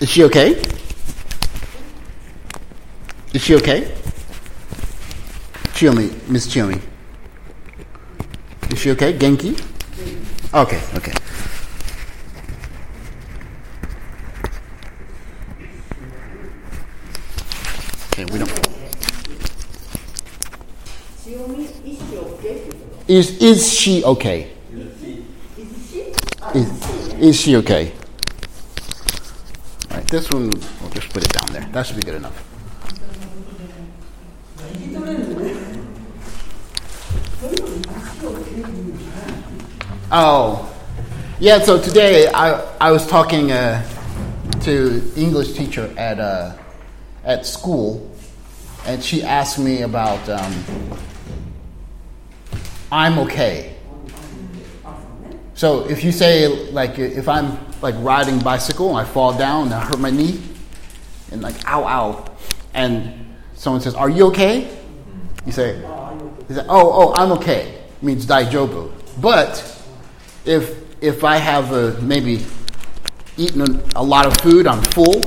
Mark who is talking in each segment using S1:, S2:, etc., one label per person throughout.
S1: Is she okay? Is she okay? Chiomi, Miss Chiomi. Is she okay? Genki? Okay, okay. Okay, we don't. Is is she okay? Is is she okay? This one we'll just put it down there. That should be good enough. Oh, yeah. So today I I was talking uh, to English teacher at uh, at school, and she asked me about um, I'm okay. So if you say like if I'm like riding bicycle and I fall down and I hurt my knee, and like ow ow, and someone says, "Are you okay?" You say, you say "Oh oh I'm okay." means daijobu. But if if I have uh, maybe eaten a, a lot of food, I'm full,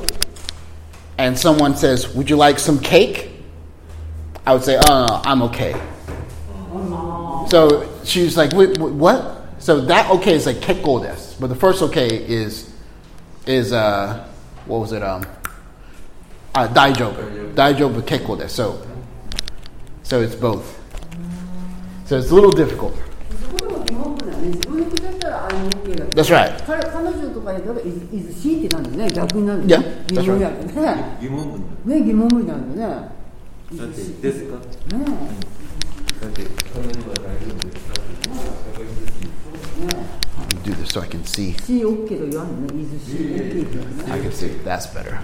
S1: and someone says, "Would you like some cake?" I would say, "Oh, no, I'm okay." So she's like, "What?" So that okay is like kekko desu, but the first okay is is uh what was it um uh, daijobu daijobu kekko desu. So so it's both. So it's a little difficult.
S2: そこでも疑問符だね。自分の口だったらあの OK だけど
S1: That's right.
S2: 彼彼女とかやったら is, is she ってなんだよね。逆になる
S1: Yeah,
S2: ね。
S1: that's
S2: 疑問やるね。
S3: 疑問文
S2: ね疑問符なんだよね。
S3: だってですか
S2: ね
S3: だって彼女は大丈夫ですか
S1: Let me do this so I can see. I can see. That's better.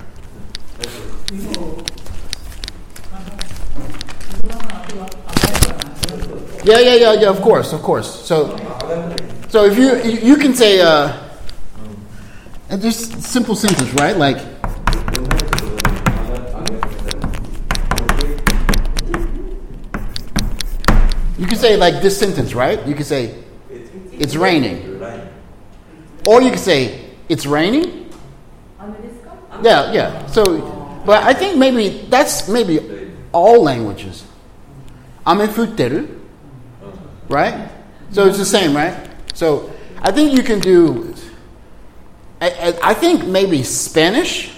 S1: Yeah, yeah, yeah, yeah. Of course, of course. So, so if you you can say, uh, and just simple sentence, right? Like. You can say like this sentence, right? You can say, "It's raining." Or you can say, "It's raining." Yeah, yeah. So, but I think maybe that's maybe all languages. Ame futteru, right? So it's the same, right? So I think you can do. I, I, I think maybe Spanish.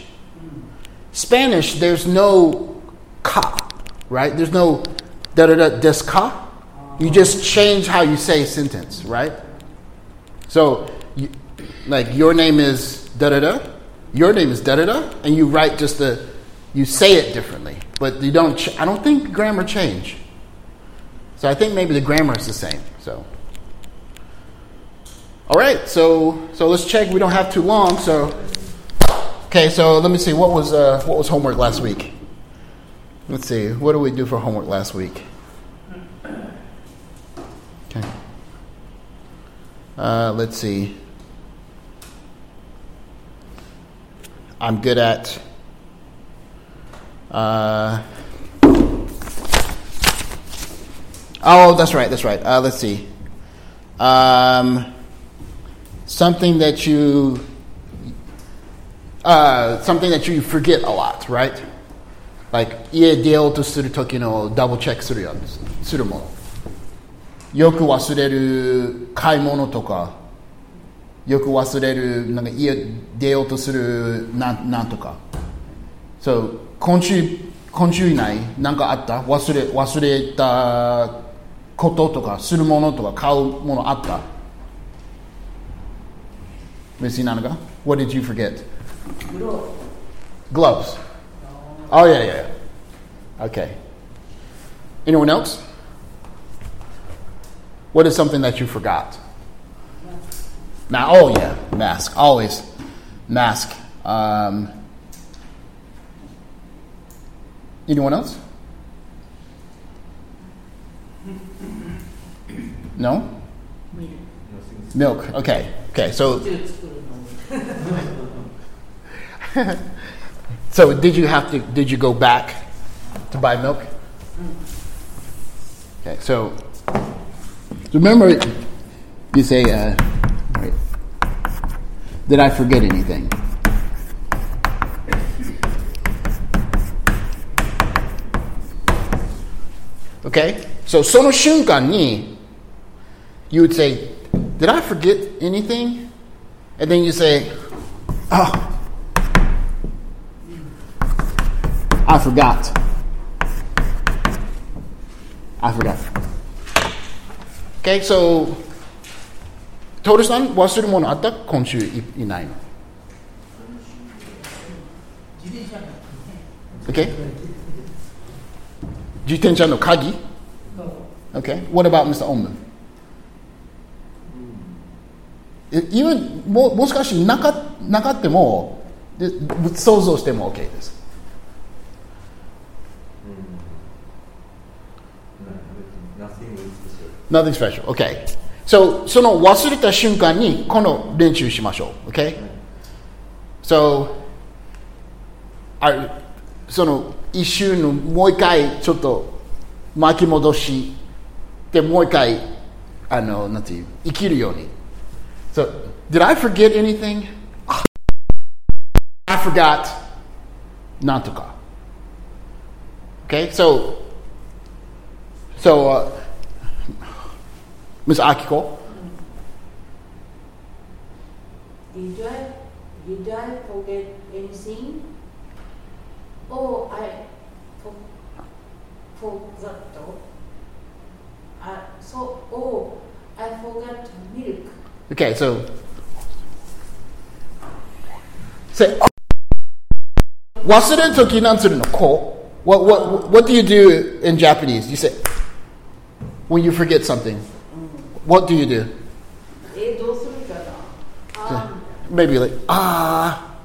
S1: Spanish, there's no ka, right? There's no da da da des ka. You just change how you say sentence, right? So, like your name is da da da, your name is da da da, and you write just the, you say it differently, but you don't. Ch- I don't think grammar change. So I think maybe the grammar is the same. So, all right. So so let's check. We don't have too long. So, okay. So let me see. What was uh, what was homework last week? Let's see. What did we do for homework last week? Okay. Uh, let's see. I'm good at uh, oh, that's right, that's right. Uh, let's see. Um, something that you uh, something that you forget a lot, right? Like, ie deal to suru toki no double check suru, suru mono. Yoku wasureru kaimono toka よく忘れる買い物とか、よく忘れるなんか家出ようとするなんなんとか。そう、今週今週以内なんかあった忘れ忘れたこととかするものとか買うものあった Miss Inanaga, what did you forget? Gloves. Oh, yeah, yeah, yeah. Okay. Anyone else? What is something that you forgot? Now, oh, yeah, mask. Always. Mask. Um, anyone else? No? Milk. Okay. Okay. So. so did you have to? Did you go back to buy milk? Okay. So remember, you say, uh, "Did I forget anything?" Okay. So その瞬間に you would say, Did I forget anything? And then you say, Oh, I forgot. I forgot. Okay, so, トールさん、忘れ物あった今週いいないの。Okay? 自転車の鍵 Okay. What about Mr. Oman? even ももしかしてなかなかってもで想像しても OK です。
S3: Nothing is special.
S1: Nothing special. Okay. So, その忘れた瞬間にこの練習しましょう。Okay? So, あその一瞬のもう一回ちょっと巻き戻しでもう一回あのなんていう生きるように。So, did I forget anything? I forgot なんとか。Okay? So, so, uh, Ms. Akiko?
S2: Did I, did I forget anything? Oh, I for, forgot. Uh, so, oh, I forgot milk.
S1: Okay, so say 忘れるときなんするのこう what, what, what do you do in Japanese? You say when you forget something. What do you do? Maybe like ah,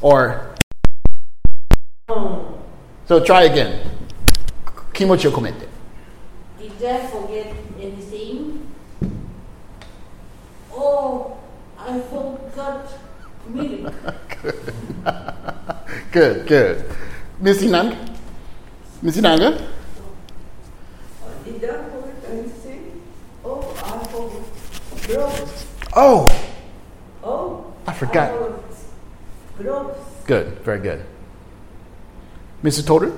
S1: or so. Try again.
S2: Did I forget anything? Oh, I forgot milk.
S1: good. good,
S2: good. Miss Inang? Miss Oh,
S1: Oh, I forgot.
S2: forgot gloves.
S1: Good, very good. Mrs. Toder?
S4: Uh,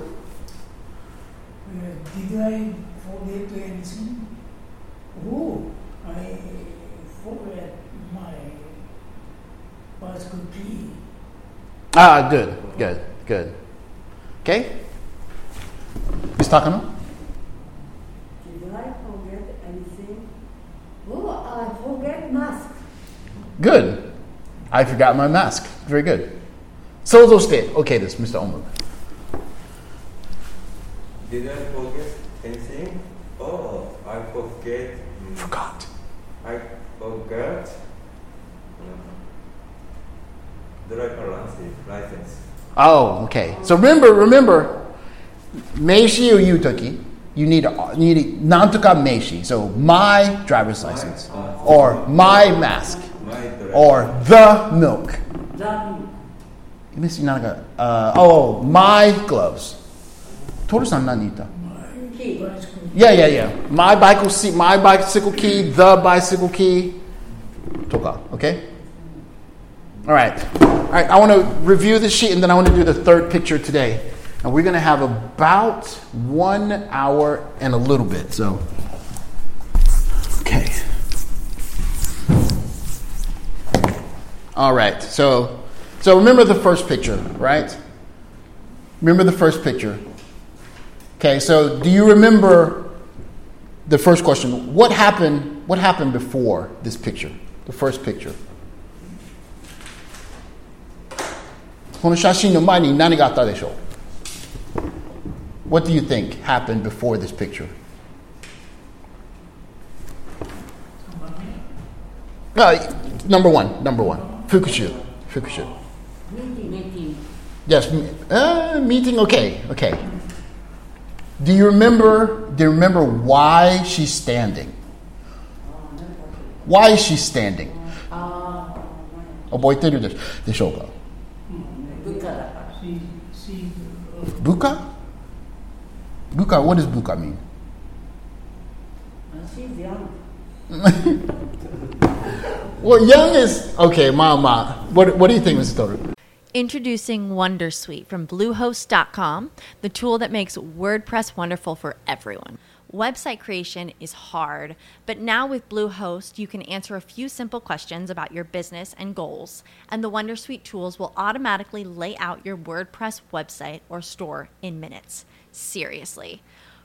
S4: did I forget anything? Oh, I forgot my bicycle key.
S1: Ah, good, good, good. Okay? Miss Takano?
S2: Did I forget anything? Oh, I forget mask.
S1: Good. I forgot my mask. Very good. 想像して OK です、Mr. Omu.
S3: Did I forget anything? Oh, I forget. mm,
S1: Forgot.
S3: I forgot. mm, driver license. license.
S1: Oh, okay. So remember, remember, 名詞を言うとき you need, you need なんとか名詞 So, my driver's license. Or my mask. or the milk. You milk. You got uh, oh my gloves.
S2: Toru-san
S4: nanita.
S1: Yeah, yeah, yeah. My bicycle, my bicycle key, the bicycle key. Toka, okay? All right. All right, I want to review the sheet and then I want to do the third picture today. And we're going to have about one hour and a little bit. So. All right. So, so remember the first picture, right? Remember the first picture. Okay. So, do you remember the first question? What happened? What happened before this picture? The first picture. この写真の前に何があったでしょう What do you think happened before this picture? Uh, number one, number one. Fukushu. Fukushu. Yes, uh, meeting, okay, okay. Do you remember, do you remember why she's standing? Why is she standing? 覚えてるででしょうか
S4: She, she, uh,
S1: Buka? Buka, what does buka mean?
S2: She's young.
S1: Well, young is okay, mama. What, what do you think, Mr. Toru?
S5: Introducing Wondersuite from Bluehost.com, the tool that makes WordPress wonderful for everyone. Website creation is hard, but now with Bluehost, you can answer a few simple questions about your business and goals, and the Wondersuite tools will automatically lay out your WordPress website or store in minutes. Seriously.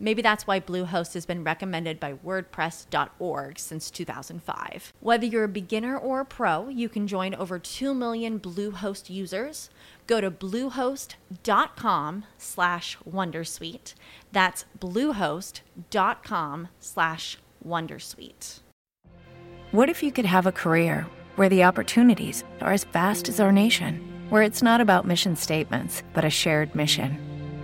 S5: Maybe that's why Bluehost has been recommended by WordPress.org since 2005. Whether you're a beginner or a pro, you can join over 2 million Bluehost users. Go to bluehost.com slash Wondersuite. That's bluehost.com slash Wondersuite.
S6: What if you could have a career where the opportunities are as vast as our nation, where it's not about mission statements, but a shared mission?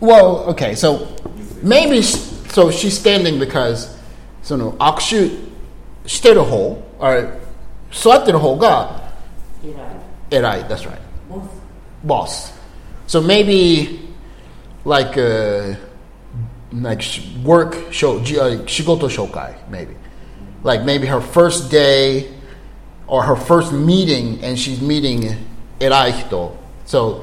S1: Well, okay, so maybe, sh- so she's standing because, その握手してる方、or 座ってる方が偉い。That's right. Boss. So maybe, like, uh, like sh- work show, じuh, 仕事紹介, maybe. Like maybe her first day or her first meeting and she's meeting 偉い人. So,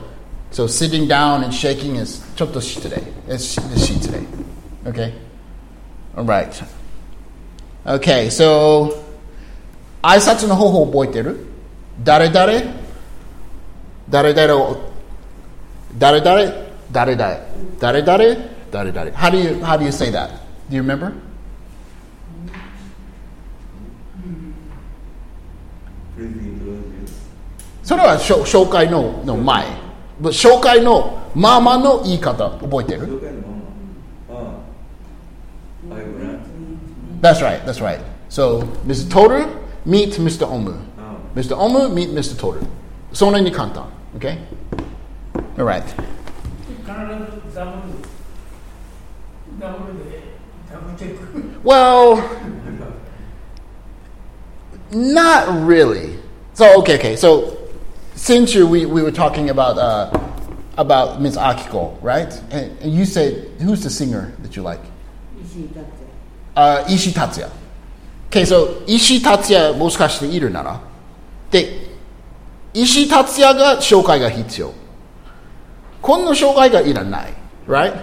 S1: so sitting down and shaking is ちょっと失礼. It's, it's 失礼. Okay? All right. Okay, so 挨拶の方法覚えてる誰誰誰誰を誰誰誰誰誰誰誰誰 How do you how do you say that? Do you remember?
S3: Please introduce.
S1: それはしょ紹介のの前。 But 紹介のまあまあの言い方覚えてる
S3: 了解のまま。ああ。はい、ご覧。
S1: That's right, that's right. So, Mr. Toru, meet Mr. Omu.
S3: あ
S1: Mr. Omu, meet Mr. Toru. そんなに簡単。Okay? Alright.
S4: 必ずダブル、ダブルでダブルチェック。
S1: Well, not really. So okay, okay. So since you, we, we were talking about uh, about Miss Akiko, right? And, and you said who's the singer that you like?
S2: 石井達也
S1: Uh, Ishi Tatsuya. Okay, so Ishi Tatsuya もしかしているならで、石達也が紹介が必要。この紹介がいらない。Right?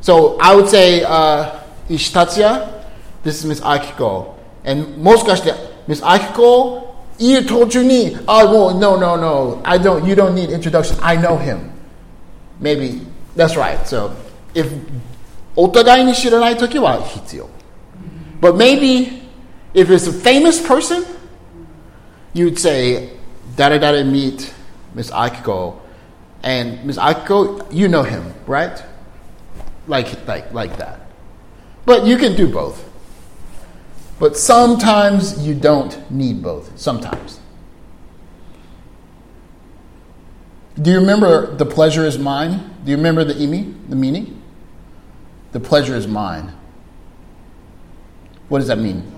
S1: So I would say, uh, 石達也 this is Miss Akiko. And もしかして Miss Akiko いる途中に、あ、もう、no, no, no, I don't, you don't need introduction. I know him. Maybe That's right. So, if お互いに知らないときは必要。But maybe if it's a famous person, you'd say, "Dada dada meet Miss Akiko," and Miss Akiko, you know him, right? Like like like that. But you can do both. But sometimes you don't need both. Sometimes. Do you remember the pleasure is mine? Do you remember the imi, the meaning? The pleasure is mine. What does that mean?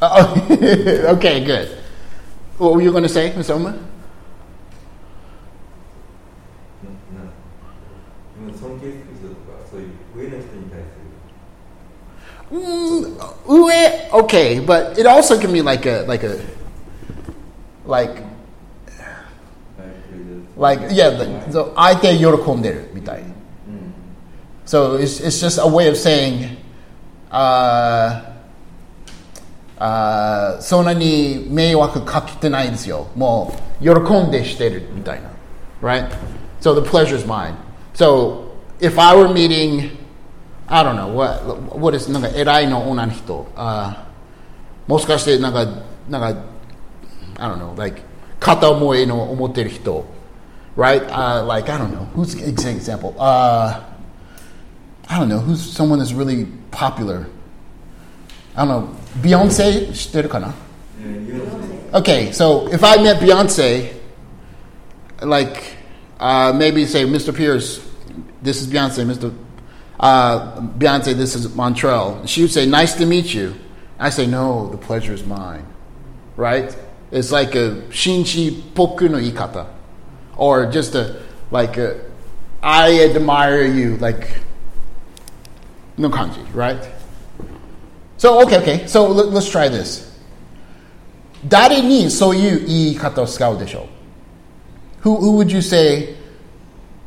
S2: Uh,
S1: oh, okay, good. What were you going to say, Ms.
S3: Omar?
S1: Mm, ue, okay, but it also can be like a like a like like yeah, the, the 相手喜んでるみたい. So it's it's just a way of saying, uh, uh, そんなに迷惑かけてないですよ。もう喜んでしてるみたいな. Right? So the pleasure is mine. So if I were meeting I don't know what what is なんか偉いの女の人、uh, もしかしてなんかなんか I don't know like 片思いの思ってる人 right uh, like I don't know who's an example uh, I don't know who's someone that's really popular I don't know Beyonce 知ってるかな Okay, so if I met Beyonce, like uh, maybe say, Mr. Pierce, this is Beyonce, Mr. Uh, Beyonce, this is Montreal. She would say, "Nice to meet you." I say, "No, the pleasure is mine." Right? It's like a shinchi poku no ikata, or just a like a, I admire you, like no kanji, right? So okay, okay. So let, let's try this. 誰にそういう言い方を使うでしょう who, who would you say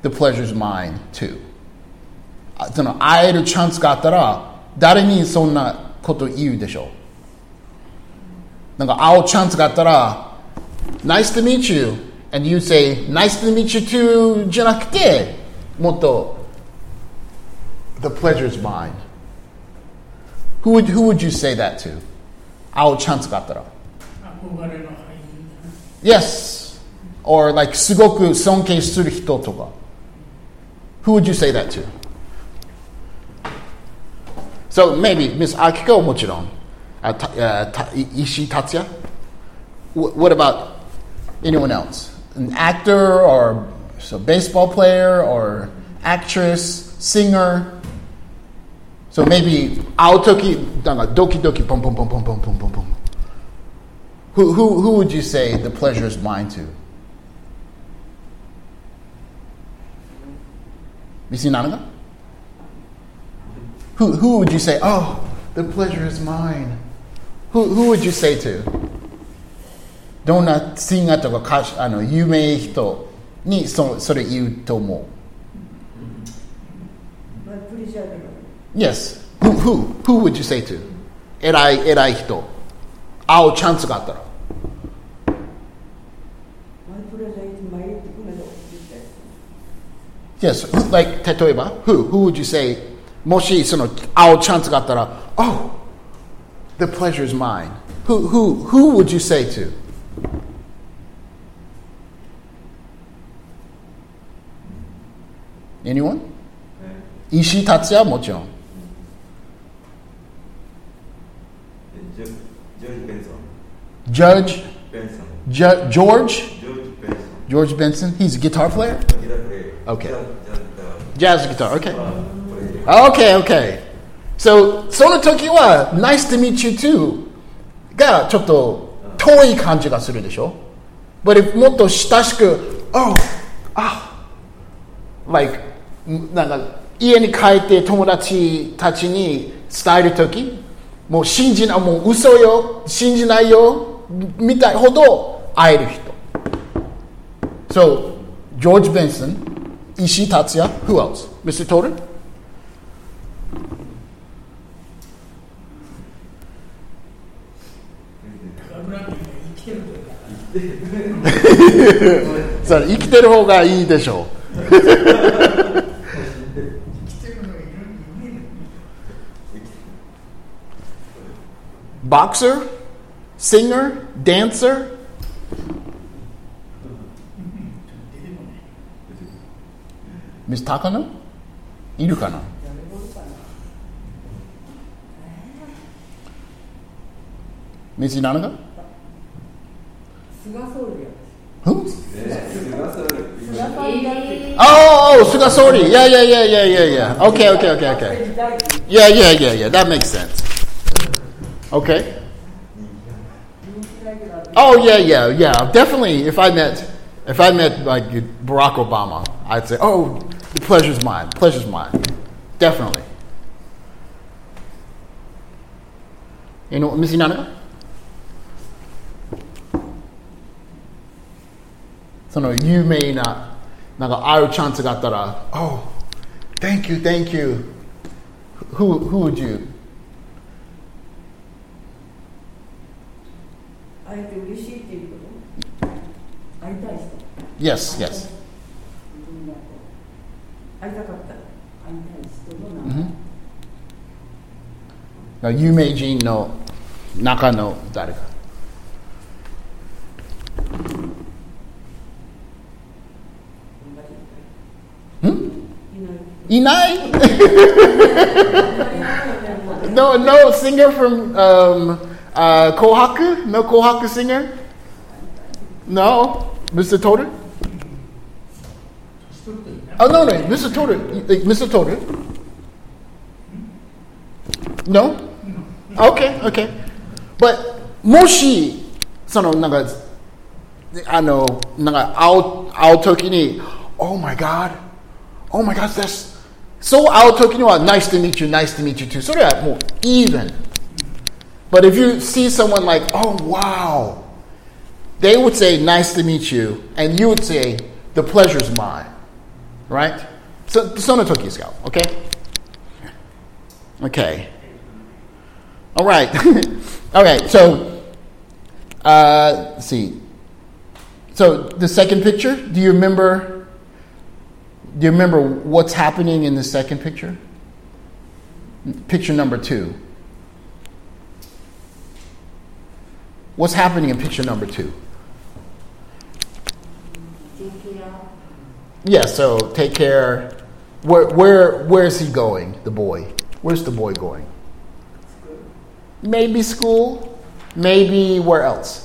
S1: the pleasure's mine to? あその会えるチャンスがあったら誰にそんなこと言うでしょうなんか会うチャンスがあったら Nice to meet you and you say Nice to meet you too じゃなくてもっと The pleasure's mine who would, who would you say that to? 会うチャンスがあったら
S4: 憧れの俳優
S1: Yes. Or like すごく尊敬する人とか。Who would you say that to? So maybe Miss Akiko Mochiron, uh, uh, Ishii Tatsuya. what about anyone else? An actor or so baseball player or actress, singer. So maybe Aotoki Doki Doki Pom Pom Pom Pom boom, boom, boom, boom. Who, who, who would you say the pleasure is mine to? You see Nanaga? who, who would you say, oh, the pleasure is mine? Who, who would you say to? どんなシンガーとか歌手あの有名人にそそれ言うと思う
S2: まあプリシャーでも
S1: Yes. Who, who, who would you say to? 偉い偉い人。会うチャンスがあったら。
S2: My pleasure is my ってこの間言ったや
S1: Yes, who- like 例えば who who would you say もしその会うチャンスがあったら、Oh, the pleasure is mine. Who, who, who would you say to? Anyone? judge
S3: Benson.
S1: Ju- George?
S3: George Benson.
S1: George Benson. He's a guitar player? Okay. Jazz,
S3: jazz
S1: guitar, okay. Okay, okay. So, その時は Nice to meet you too がちょっと遠い感じがするでしょ？But if もっと親しく Oh, ah Like なんか家に帰って友達たちに伝える時もう信じないもう嘘よ信じないよみたいほど会える人 So George Benson 石井達也 Who else? Mr. Toter?
S4: 生きてるほう
S1: がいいでしょう。
S4: 生きてるのがいるんだよね
S1: バクサー？シンガーダンサーミスタカナいるかな？ミス Who?
S2: Oh,
S1: oh, oh Suga Sori. Yeah, yeah, yeah, yeah, yeah, yeah. Okay, okay, okay, okay. Yeah, yeah, yeah, yeah. That makes sense. Okay. Oh yeah, yeah, yeah. Definitely. If I met, if I met like Barack Obama, I'd say, "Oh, the pleasure's mine. Pleasure's mine." Definitely. You know, Missy Nana? その有名ななんか会うチャンスがあったら、Oh, thank you, thank you. Who, who would you?
S2: 会えて嬉しいっていうこと会いたい人
S1: Yes, yes.
S2: みんなと会いたかったら会いたい人の名前、
S1: な有名人の中の誰か。 Inai? no, no singer from um, uh, Kohaku? No Kohaku singer? No? Mr. Toter?
S4: 一人といない
S1: Oh, no, no, Mr. Toter. like, Mr. Toter? No? Okay, okay. But, もし、その、なんか、あの、なんか、会う、会うときに、Oh my God, oh my God, that's, そう会うときには、Nice to meet you, nice to meet you too. それはもう、even. But if you see someone like, oh wow, they would say, nice to meet you, and you would say, the pleasure's mine. Right? So, その時ですか Okay? Okay. All right. All right. So, uh, let's see. So, the second picture, do you remember? do you remember what's happening in the second picture? Picture number two. What's happening in picture number two? Yeah, so take care. Where, where, where is he going, the boy? Where's the boy going? Maybe school, maybe where else?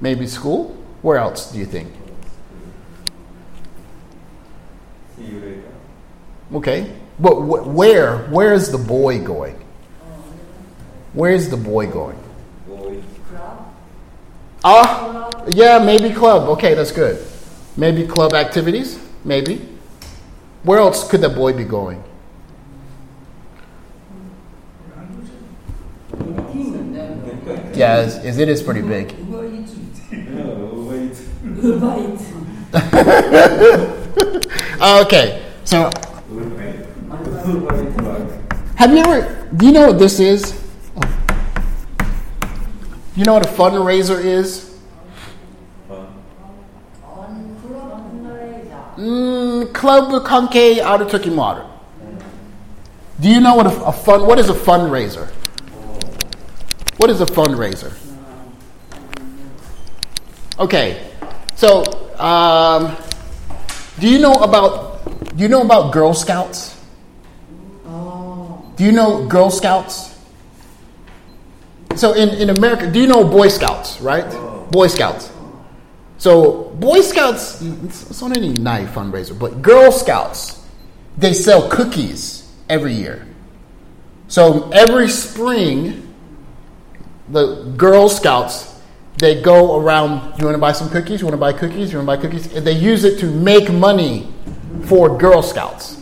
S1: Maybe school? Where else do you think?
S3: See you later.
S1: Okay. But wh- where? Where is the boy going? Where is the boy going?
S3: Boy.
S1: Ah, yeah, maybe club. Okay, that's good. Maybe club activities. maybe. Where else could the boy be going? Yeah, it's, it's- it is pretty big. Oh, okay, so. Have you ever. Do you know what this is? Oh. You know what a fundraiser is? Mm, Club Conque Autotuki Modern. Do you know what a, a fun? What is a fundraiser? What is a fundraiser? Okay, so um, do you know about do you know about Girl Scouts? Do you know Girl Scouts? So in, in America, do you know Boy Scouts, right? Boy Scouts. So Boy Scouts, it's, it's not any night fundraiser, but Girl Scouts, they sell cookies every year. So every spring, the Girl Scouts, they go around. You want to buy some cookies? You want to buy cookies? You want to buy cookies? And they use it to make money for Girl Scouts.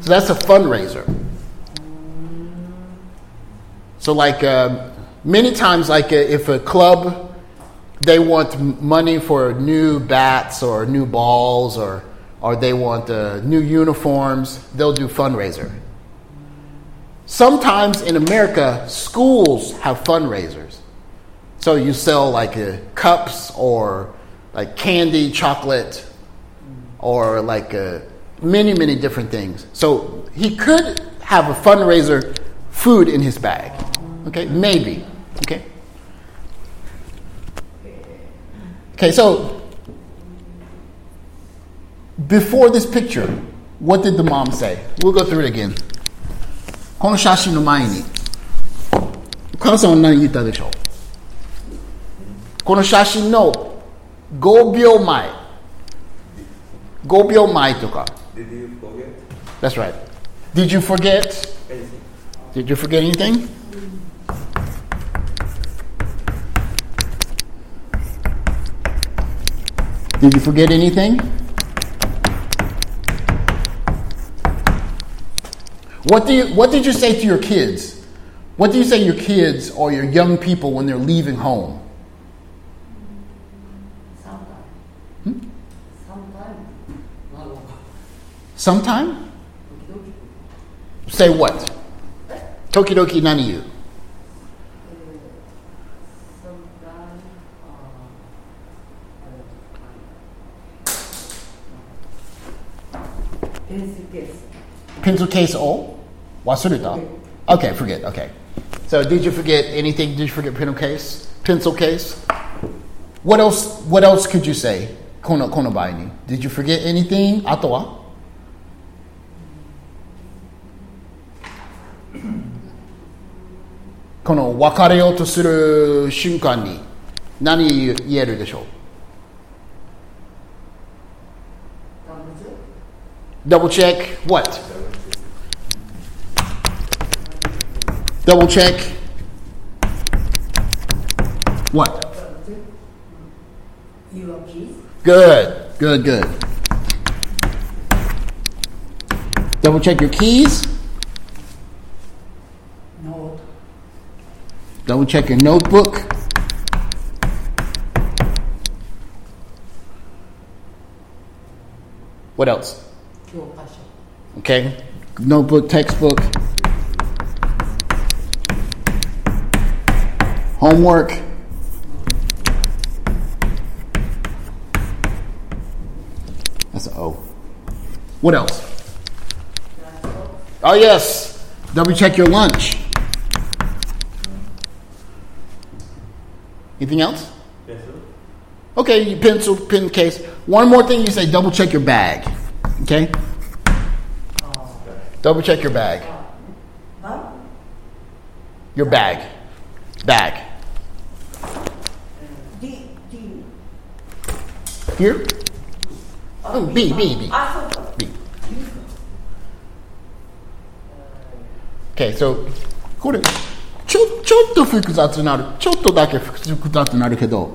S1: So that's a fundraiser. So like uh, many times, like uh, if a club they want money for new bats or new balls or or they want uh, new uniforms, they'll do fundraiser. Sometimes in America, schools have fundraisers. So you sell like uh, cups or like candy, chocolate, or like uh, many, many different things. So he could have a fundraiser food in his bag. Okay, maybe. Okay. Okay, so before this picture, what did the mom say? We'll go through it again. この写真の前に、お母さんは何言ったでしょうこ の写真の5秒前、5秒前とか。
S3: Did you forget
S1: That's right. Did you forget?
S3: anything?
S1: Did you forget anything? Did you forget anything? What do you what did you say to your kids? What do you say to your kids or your young people when they're leaving home? Sometime? Say what? Tokidoki nani you? Pencil case o? Wasurita? Okay, forget. Okay. So did you forget anything? Did you forget pencil case? Pencil case? What else what else could you say? Kono kono bai ni. Did you forget anything? あこの別れようとする瞬間に何言えるでしょう Double check what? Double check what?
S2: Your keys?
S1: Good, good, good. Double check your keys. Double check your notebook. What else? Okay, notebook, textbook, homework. That's an O. What else? Oh, yes. Double check your lunch. Anything else?
S3: Pencil.
S1: Okay, pencil, pen case. One more thing you say double check your bag. Okay? Double check your bag. Your bag. Bag.
S2: D, D.
S1: Here? Oh, B, B, B. B. Okay, so who did. ちょちょっと複雑になるちょっとだけ複雑になるけど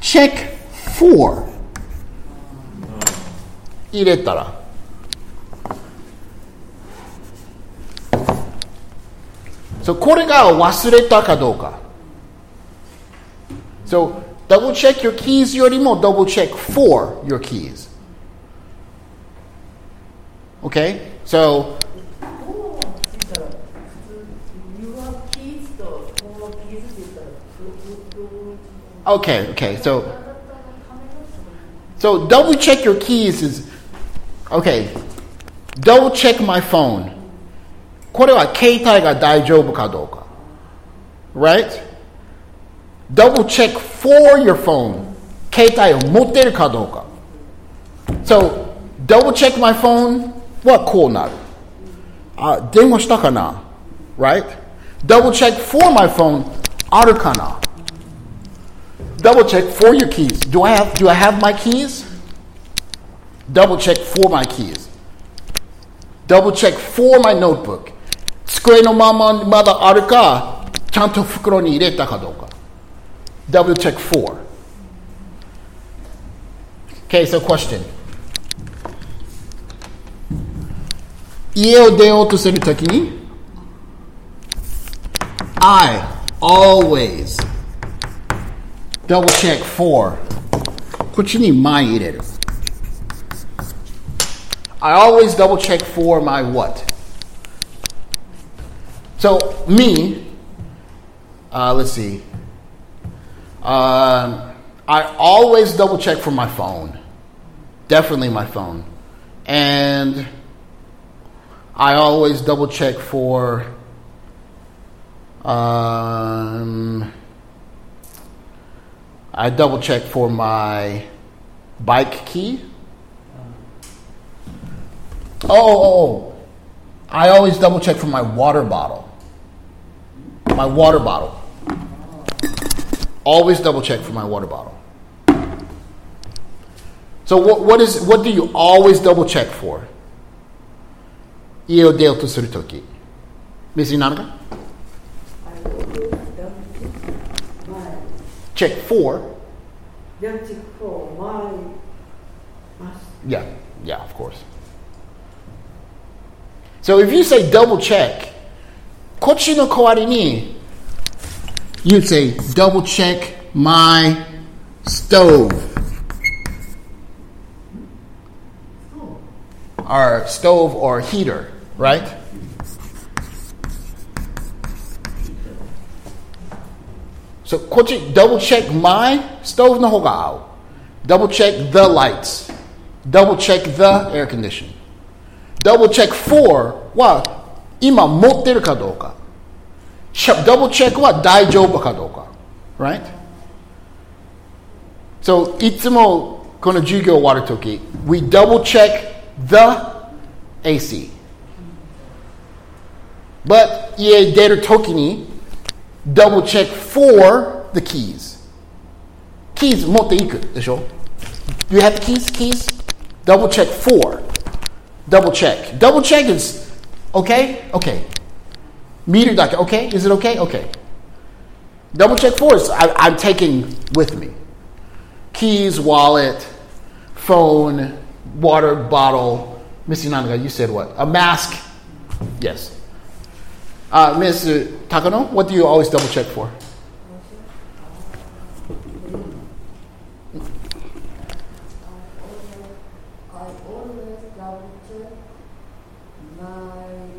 S1: check for 入れたら。So これが忘れたかどうか。So double check your keys よりも double check for your keys. Okay? So Okay, okay. So, so double check your keys is okay. Double check my phone. これは携帯が大丈夫かどうか。Right? Double check for your phone. 携帯を持ってるかどうか。So, double check my phone はこうなる。あ、電話したかな Right? Double check for my phone あるかな Double check for your keys. Do I have do I have my keys? Double check for my keys. Double check for my notebook. 机のまままだあるか、ちゃんと袋に入れたかどうか。Double check for. Okay, so question. 家を出ようとするときに I always double check for こっちに前入れる I always double check for my what so me uh, let's see um, I always double check for my phone definitely my phone and I always double check for um, I double check for my bike key. Oh, oh, oh, oh, I always double check for my water bottle. My water bottle. Always double check for my water bottle. So what, what is what do you always double check for? Io delto
S2: surtoki. Missing Namika? check four.
S1: Check
S2: four. Why?
S1: Yeah, yeah, of course. So if you say double check, kochi no kawari ni, you'd say double check my stove. Oh. Our stove or heater, right? So double check my stove no hogao? Double check the lights. Double check the air condition. Double check for what? Ima moteru kadoka. Double check what? Daijoubu kadoka. Right? So, itsumo kono jugyo water toki, we double check the AC. But, ie deru toki ni, double check for the keys. Keys 持っていくでしょ Do you have the keys? Keys? Double check for. Double check. Double check is okay? Okay. 見るだけ okay? Is it okay? Okay. Double check for is I, I'm taking with me. Keys, wallet, phone, water bottle. Miss Inanaga, you said what? A mask? Yes. Uh, Ms. Takano, what do you always double check for?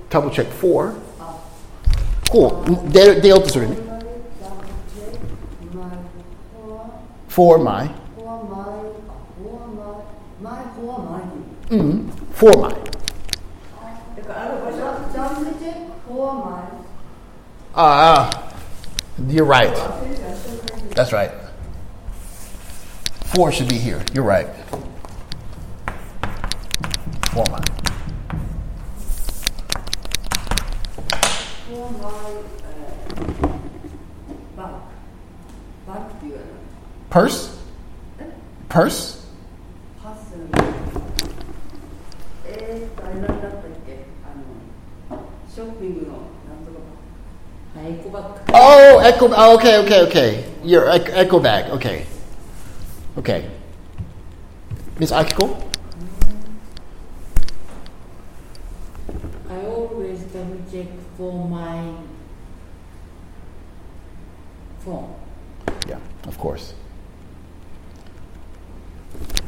S2: Double check
S1: for. Cool. They, they also sort of
S2: always double check my for
S1: my
S2: for my for my my for my
S1: mm, for my.
S2: Ah,
S1: uh, you're right. That's right. Four should be here. You're right.
S2: Four months.
S1: Purse? Purse?
S2: Purse.
S1: Oh, echo. Oh, okay, okay, okay. Your echo bag. Okay, okay. Miss Akiko.
S2: I always double check for my phone.
S1: Yeah, of course.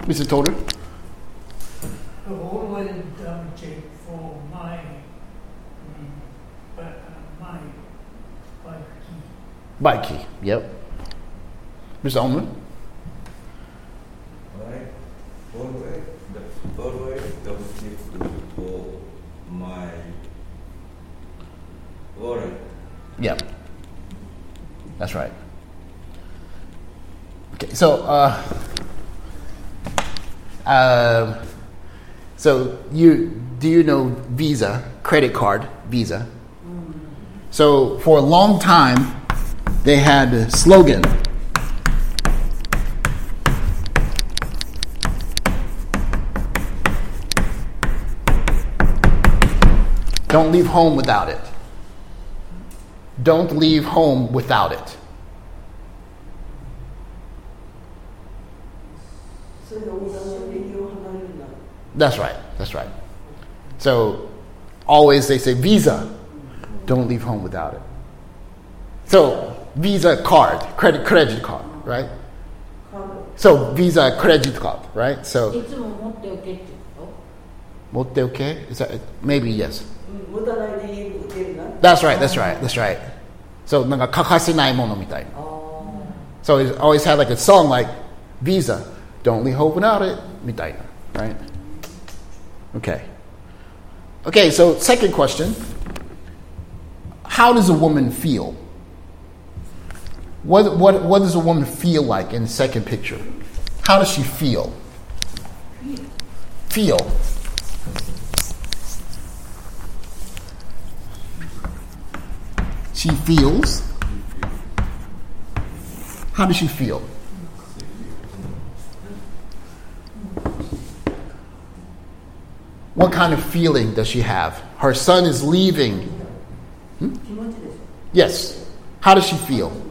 S1: Mr. Toder.
S4: I always double check for my Bike key.
S1: Yep. Mr. Ullman?
S3: Right. Always, the, always double check for my wallet.
S1: Yep. That's right. Okay, so uh, um, so you do you know Visa credit card Visa? So for a long time, they had slogan. Don't leave home without it. Don't leave home without it. That's right. That's right. So always they say visa. Don't leave home without it. So Visa card, credit credit card, right?
S2: カード
S1: So Visa credit card, right? So
S2: いつも持っておけってこ
S1: mote okay? Is that maybe yes?
S2: とうん持たないで家に受けるな。
S1: That's right. That's right. That's right. So なんか欠かせないものみたいな。
S2: あ
S1: So it always had like a song like Visa, don't leave home without it, みたいな, right? Okay. Okay, so second question. How does a woman feel? What, what, what does a woman feel like in the second picture? How does she feel? Feel. She feels. How does she feel? What kind of feeling does she have? Her son is leaving.
S2: Hmm?
S1: Yes. How does she feel?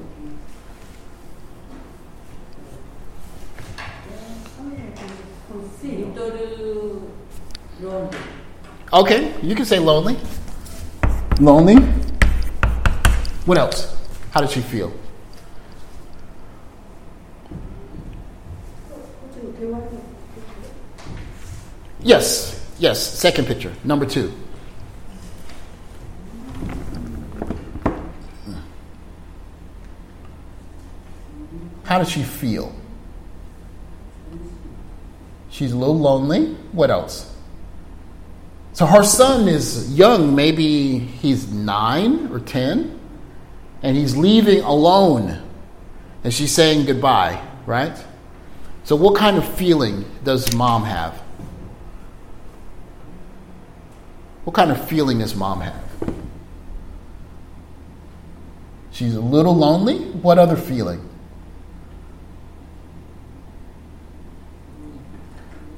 S1: Okay, you can say lonely. Lonely. What else? How did she feel? Yes, yes, second picture, number two. How does she feel? She's a little lonely. What else? So her son is young, maybe he's nine or ten, and he's leaving alone. And she's saying goodbye, right? So, what kind of feeling does mom have? What kind of feeling does mom have? She's a little lonely. What other feeling?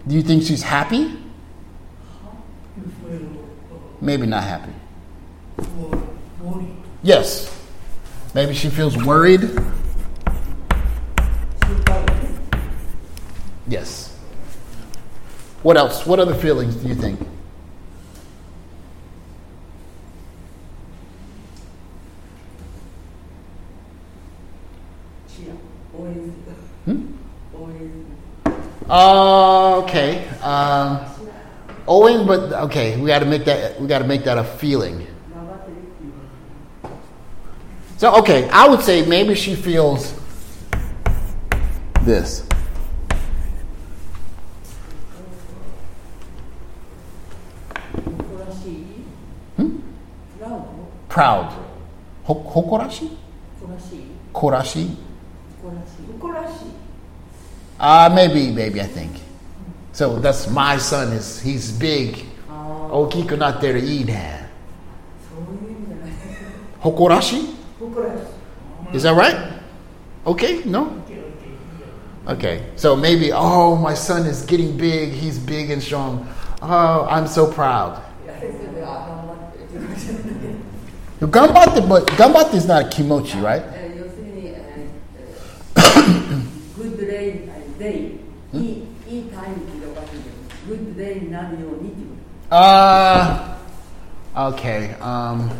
S1: Do you think she's happy? maybe not happy. Yes. Maybe she feels worried. Yes. What else? What other feelings do you think? Hmm? Uh, okay. Uh, Owing, but okay, we got to make that we got to make that a feeling. So okay, I would say maybe she feels this. Hmm? Proud. Hokorashi? Korashi?
S2: Korashi.
S1: Uh, maybe, maybe, I think. So that's my son is he's big.
S2: ああ、
S1: Okiku natte ii ne.
S2: そういう意味じゃない。
S1: Hokorashi?
S2: 誇らしい。
S1: Is that right? Okay, no? Okay, so maybe, oh, my son is getting big. He's big and strong. Oh, I'm so proud.
S2: いや、それで、あ、頑張ってっていう感じなんだけど。
S1: Gambatte, but gambatte is not a kimochi, right?
S2: えー要するに、えー、グッド デイ、デイ、いい、いいタイムっていうかおかしいけど、グッドデイになるようにっていう。
S1: Uh, Okay. Um,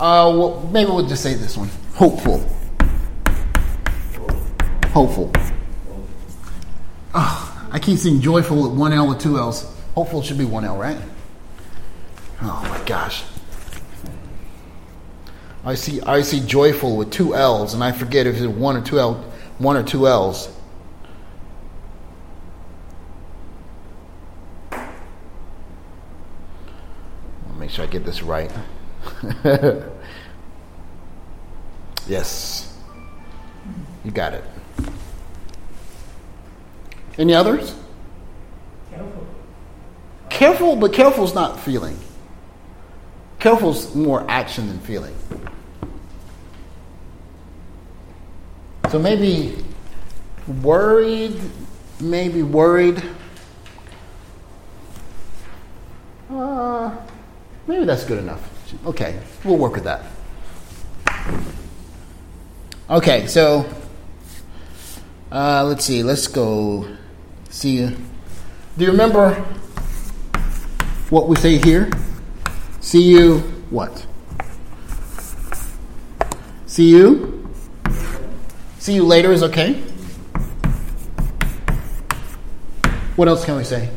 S1: uh, well, maybe we'll just say this one. Hopeful. Hopeful. Oh, I keep seeing joyful with one L with two L's. Hopeful should be one L, right? Oh my gosh. I see I see joyful with two L's, and I forget if it's one or two L, one or two L's. Make sure I get this right. yes, you got it. Any others?
S4: Careful.
S1: Careful, but careful's not feeling. Careful's more action than feeling. So maybe worried, maybe worried. Uh, maybe that's good enough. Okay, we'll work with that. Okay, so uh, let's see. Let's go. See you. Do you remember what we say here? See you. What? See you. See you later is okay. What else can we say?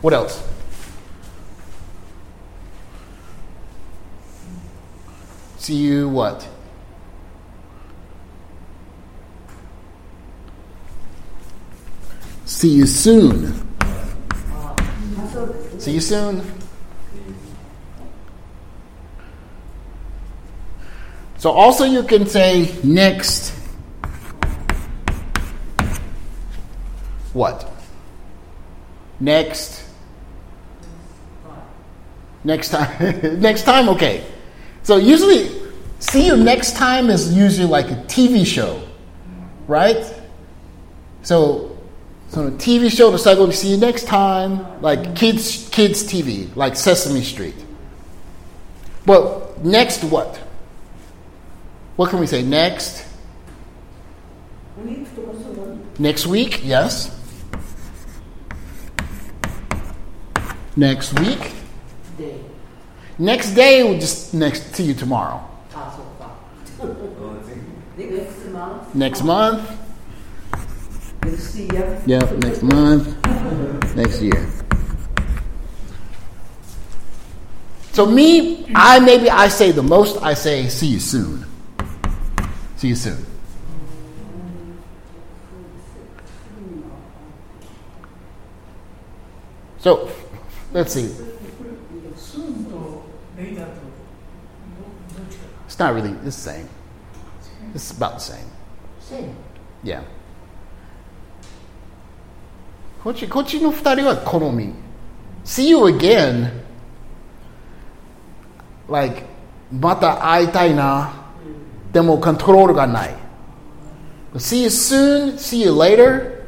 S1: What else? See you what? See you soon. See you soon. So also you can say next what? Next Next time. next time, okay. So usually, see you next time is usually like a TV show, right? So, so on a TV show, it's like going to see you next time, like kids kids TV, like Sesame Street. But next, what? What can we say next? Next week, yes. Next week. Next day will just next see you tomorrow.
S2: next month.
S1: Yep, next month. Next year. So me, I maybe I say the most I say see you soon. See you soon. So let's see. It's not really it's the same. It's about the same.
S2: Same.
S1: Yeah. こっちこっちの二人は好み。See you again. Like また会いたいな。でもコントロールがない。See you soon, see you later.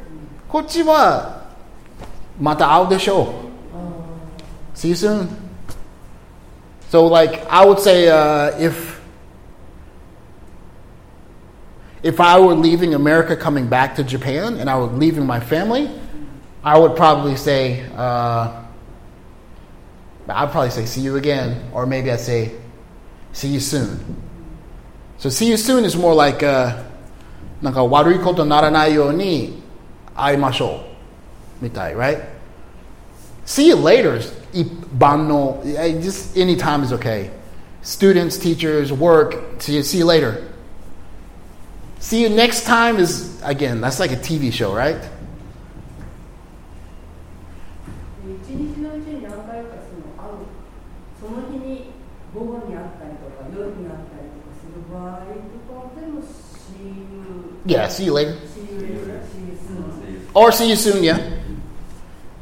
S1: こっちはまた会うでしょう。See you soon. So like I would say uh, if if I were leaving America coming back to Japan and I were leaving my family, I would probably say, uh, I'd probably say, see you again. Or maybe I'd say, see you soon. So, see you soon is more like, uh, なんか悪いことならないように会いましょう。みたい, right? See you later is 一般の eh, just any time is okay. Students, teachers, work, see you, see you later. See you next time is, again, that's like a TV show, right? Yeah, see you later. Or see you soon, yeah.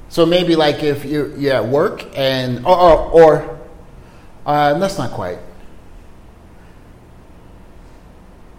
S1: So maybe like if you're, you're at work and, or, or, or uh, that's not quite.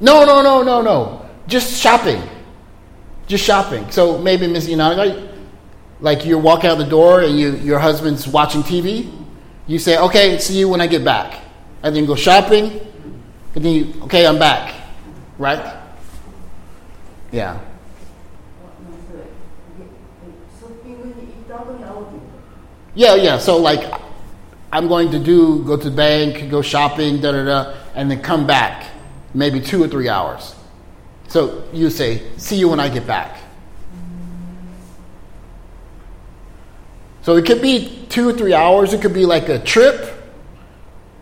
S1: No, no, no, no, no. Just shopping. Just shopping. So maybe Miss Inanga, like you walk out the door and you, your husband's watching TV. You say, okay, see you when I get back. And then you go shopping. And then you, okay, I'm back. Right? Yeah. Yeah, yeah. So like, I'm going to do go to the bank, go shopping, da da da, and then come back maybe two or three hours. So you say, "See you when I get back." So it could be two or three hours. It could be like a trip.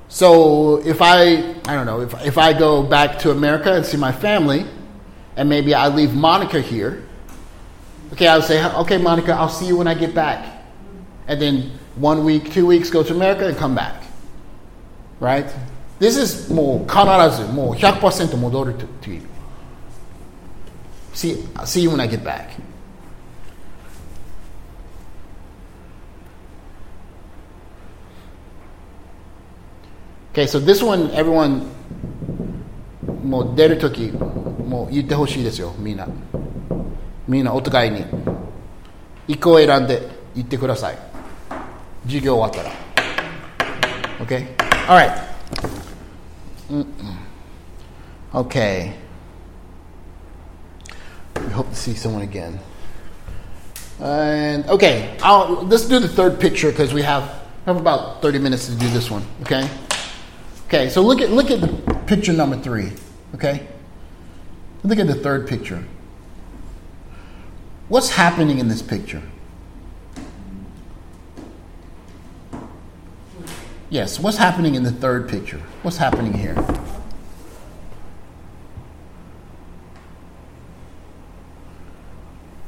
S1: So if I, I don't know, if if I go back to America and see my family, and maybe I leave Monica here. Okay, I would say, okay, Monica, I'll see you when I get back and then one week, two weeks, go to America and come back. Right? This is もう必ずもう100%戻るという。See, see you when I get back. Okay, so this one, everyone もう出るとき、もう言ってほしいですよ、みんな。みんなお互いに。一個選んで言ってください。授業終わったら。Okay? Mm-mm. Okay. We hope to see someone again. And okay, I'll, let's do the third picture because we have, have about 30 minutes to do this one. Okay? Okay, so look at look at the picture number three. Okay? Look at the third picture. What's happening in this picture? Yes, what's happening in the third picture? What's happening here?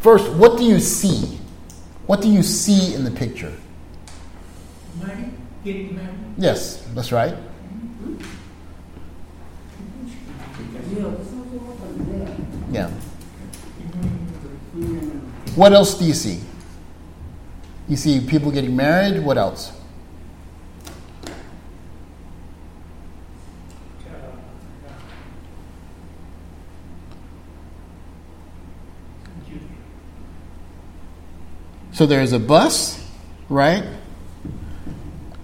S1: First, what do you see? What do you see in the picture?
S4: Money, getting money.
S1: Yes, that's right.
S2: Mm-hmm.
S1: Yeah. What else do you see? You see people getting married. What else? So there's a bus, right?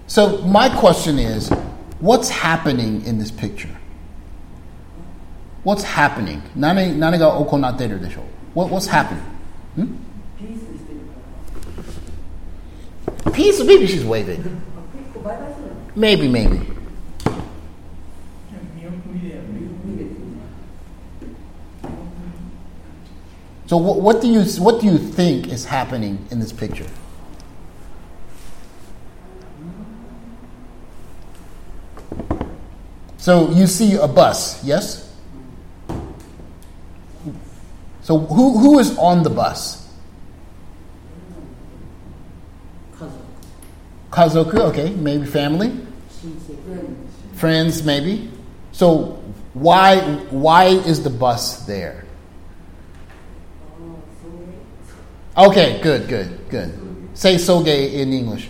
S1: So my question is, what's happening in this picture? What's happening? 何何が行っているでしょう what, What's happening? Hmm?
S2: ピースしてるから
S1: Peace, maybe she's waving.
S2: 結構バイバイするの
S1: Maybe, maybe. So what, what do you what do you think is happening in this picture? So you see a bus, yes? So who, who is on the bus? Kazoku. Kazoku, okay, maybe family. Friends. Friends, maybe. So why why is the bus there? Okay, good, good, good. Say soge in English.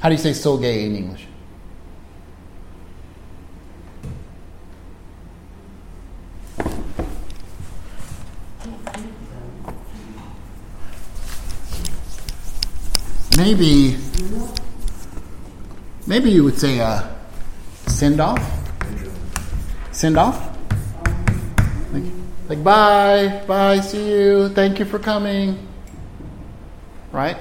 S1: How do you say soge in English? Maybe, maybe you would say a send off. Send off. Like, like bye, bye, see you, thank you for coming. Right?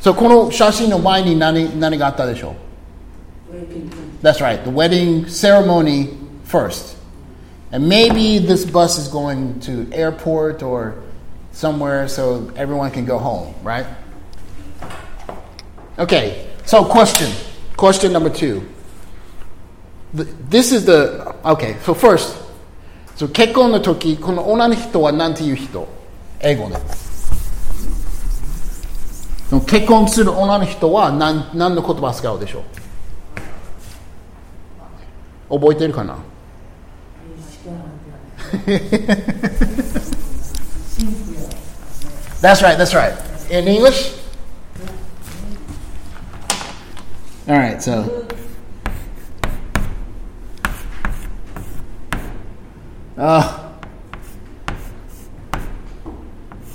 S1: So この写真の前に何何があったでしょう That's right, the wedding ceremony first. And maybe this bus is going to airport or somewhere so everyone can go home, right? Okay, so question. Question number two. The- This is the, okay, so first, so 結婚の時、この女の人は何ていう人？英語で。結婚する女の人は何何の言葉を使うでしょう？覚えてるかな？That's right, that's right. In English? Alright, so. Uh,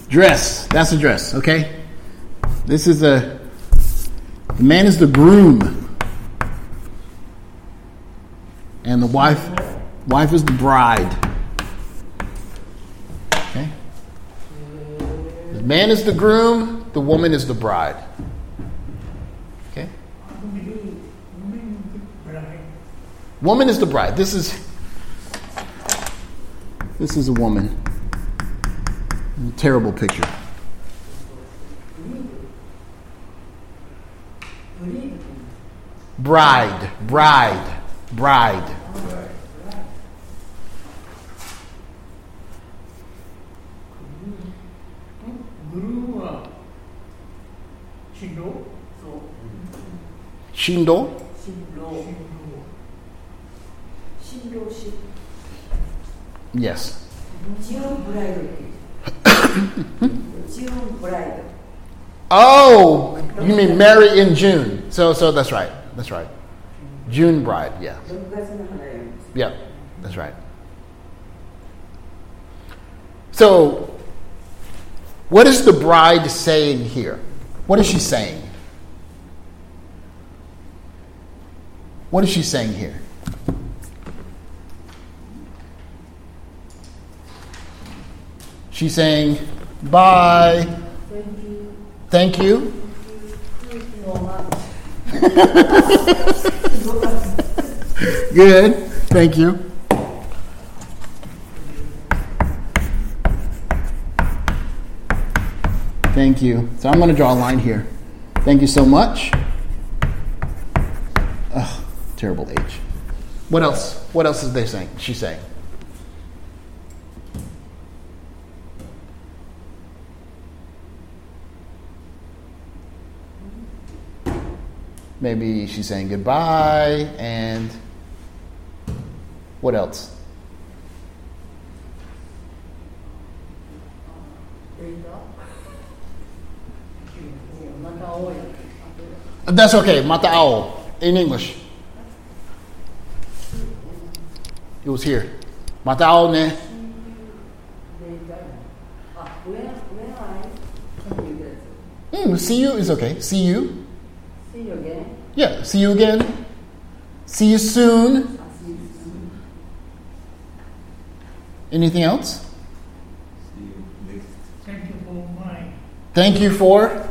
S1: dress. That's a dress, okay? This is a. The man is the groom. And the wife wife is the bride. Okay? The man is the groom, the woman is the bride. Okay? Woman is the bride. This is this is a woman. A terrible picture. Bride, bride, bride. Shindo.
S2: Shindo. Shindo. Shindo.
S1: Yes.
S2: June bride. June bride.
S1: Oh, you mean marry in June? So, so that's right. That's right. June bride. Yeah. Yeah, that's right. So, what is the bride saying here? What is she saying? What is she saying here? She's saying, bye, thank you. Good, thank you. Thank you. So I'm going to draw a line here. Thank you so much. Ugh, terrible H. What else? What else is they saying? She's saying? Maybe she's saying goodbye and what else? That's okay, mata'ao in English. It was here. Mata'ao ne. Mm, see you is okay. See you
S2: you again.
S1: Yeah, see you again. See you soon. See you soon. Anything else?
S4: You Thank you for my.
S1: Thank you for?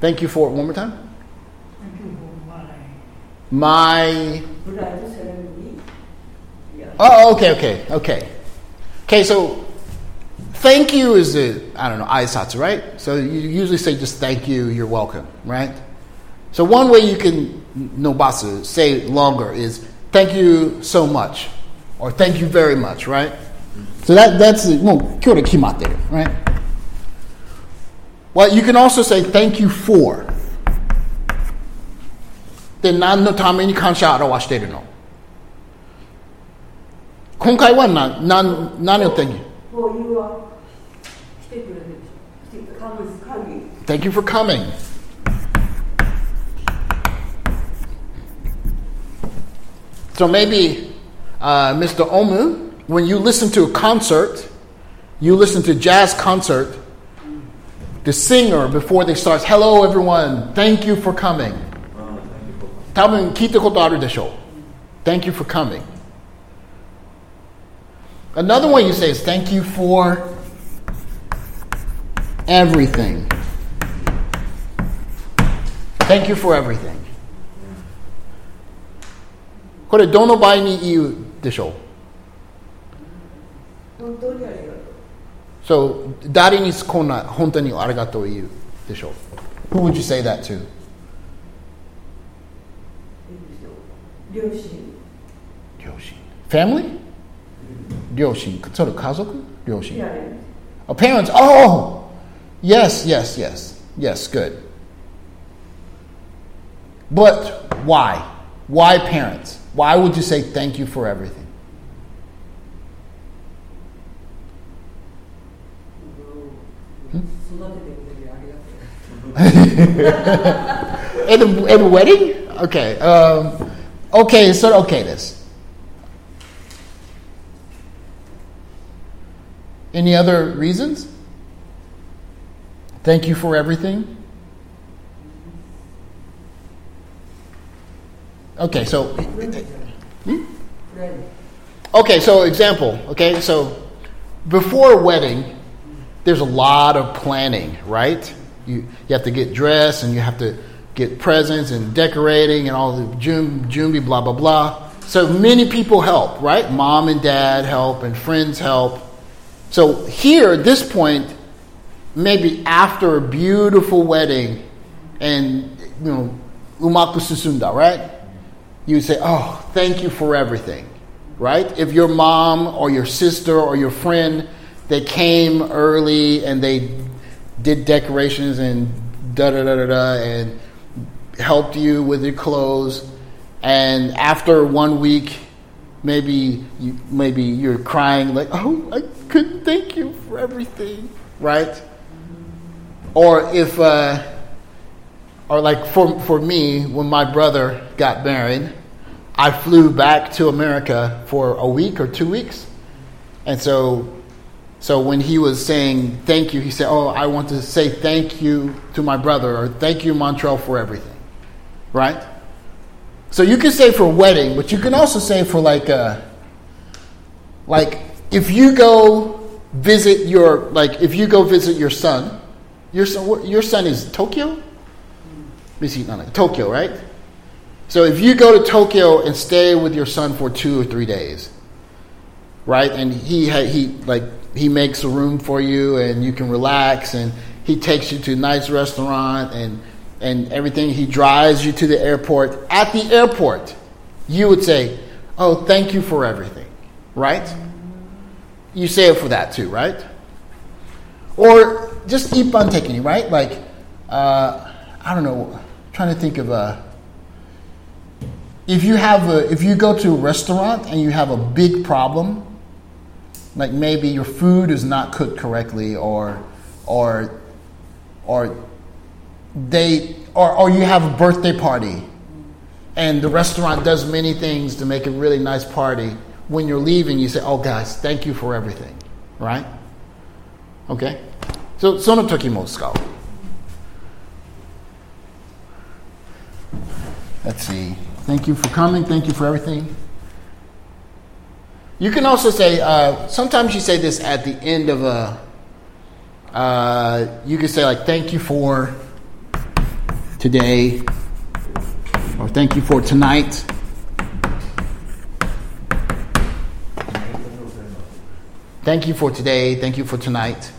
S1: Thank you for, one more time.
S4: Thank you for. My.
S1: my. Oh, okay, okay, okay. Okay, so thank you is a, I don't know, aisatsu, right? So you usually say just thank you, you're welcome, right? So one way you can nobasu, say longer, is thank you so much, or thank you very much, right? So that, that's もう今日で決まってる right? Well, you can also say thank you for. で、何のために感謝を表しているの今回は何何何を thank you?
S2: こういうは来てくれるでしょ。来てカムスカミ
S1: Thank you for coming. So maybe, uh, Mr. Omu, when you listen to a concert, you listen to jazz concert, the singer before they start, hello everyone, thank you for coming. 多分聞いたことあるでしょう。Thank you for coming. Another one you say is thank you for everything. Thank you for everything. これどの場合に言うでしょう
S2: 本当にありがとう。
S1: So 誰にこんな本当にありがとう言うでしょう Who would you say that to?
S2: 両親。
S1: 両親 Family? 両親それ家族両親
S2: Parents.
S1: Oh, parents. Oh, Yes, yes, yes. Yes, good. But why? Why parents? Why would you say thank you for everything? at, a, at a wedding? Okay. Um, okay, so okay this. Any other reasons? Thank you for everything. Okay, so hmm? Okay, so example, okay? So before a wedding, there's a lot of planning, right? You, you have to get dressed and you have to get presents and decorating and all the jum, jumbi, blah, blah, blah. So many people help, right? Mom and dad help and friends help. So here, at this point, maybe after a beautiful wedding and, you know, umaku susunda, right? You say, oh, thank you for everything, right? If your mom or your sister or your friend, they came early and they did decorations and da da da da da and helped you with your clothes, and after one week, maybe you, maybe you're crying like, oh, I couldn't thank you for everything, right? Or if, uh, or like for for me, when my brother got married, I flew back to America for a week or two weeks, and so so when he was saying thank you, he said, "Oh, I want to say thank you to my brother, or thank you, Montreal, for everything." Right? So you can say for wedding, but you can also say for like a, like if you go visit your like if you go visit your son, your son your son is Tokyo. Let me see, no, no, Tokyo, right? So if you go to Tokyo and stay with your son for two or three days, right? And he he like he makes a room for you, and you can relax, and he takes you to a nice restaurant, and and everything. He drives you to the airport. At the airport, you would say, "Oh, thank you for everything," right? You say it for that too, right? Or just keep on taking, right? Like, uh, I don't know. trying to think of a. If you have a, if you go to a restaurant and you have a big problem, like maybe your food is not cooked correctly, or, or, or they, or, or you have a birthday party, and the restaurant does many things to make a really nice party. When you're leaving, you say, "Oh, guys, thank you for everything," right? Okay. So その時も使う。Let's see. Thank you for coming. Thank you for everything. You can also say, uh, sometimes you say this at the end of a, uh, you can say, like, thank you for today, or thank you for tonight. Thank you for today. Thank you for tonight.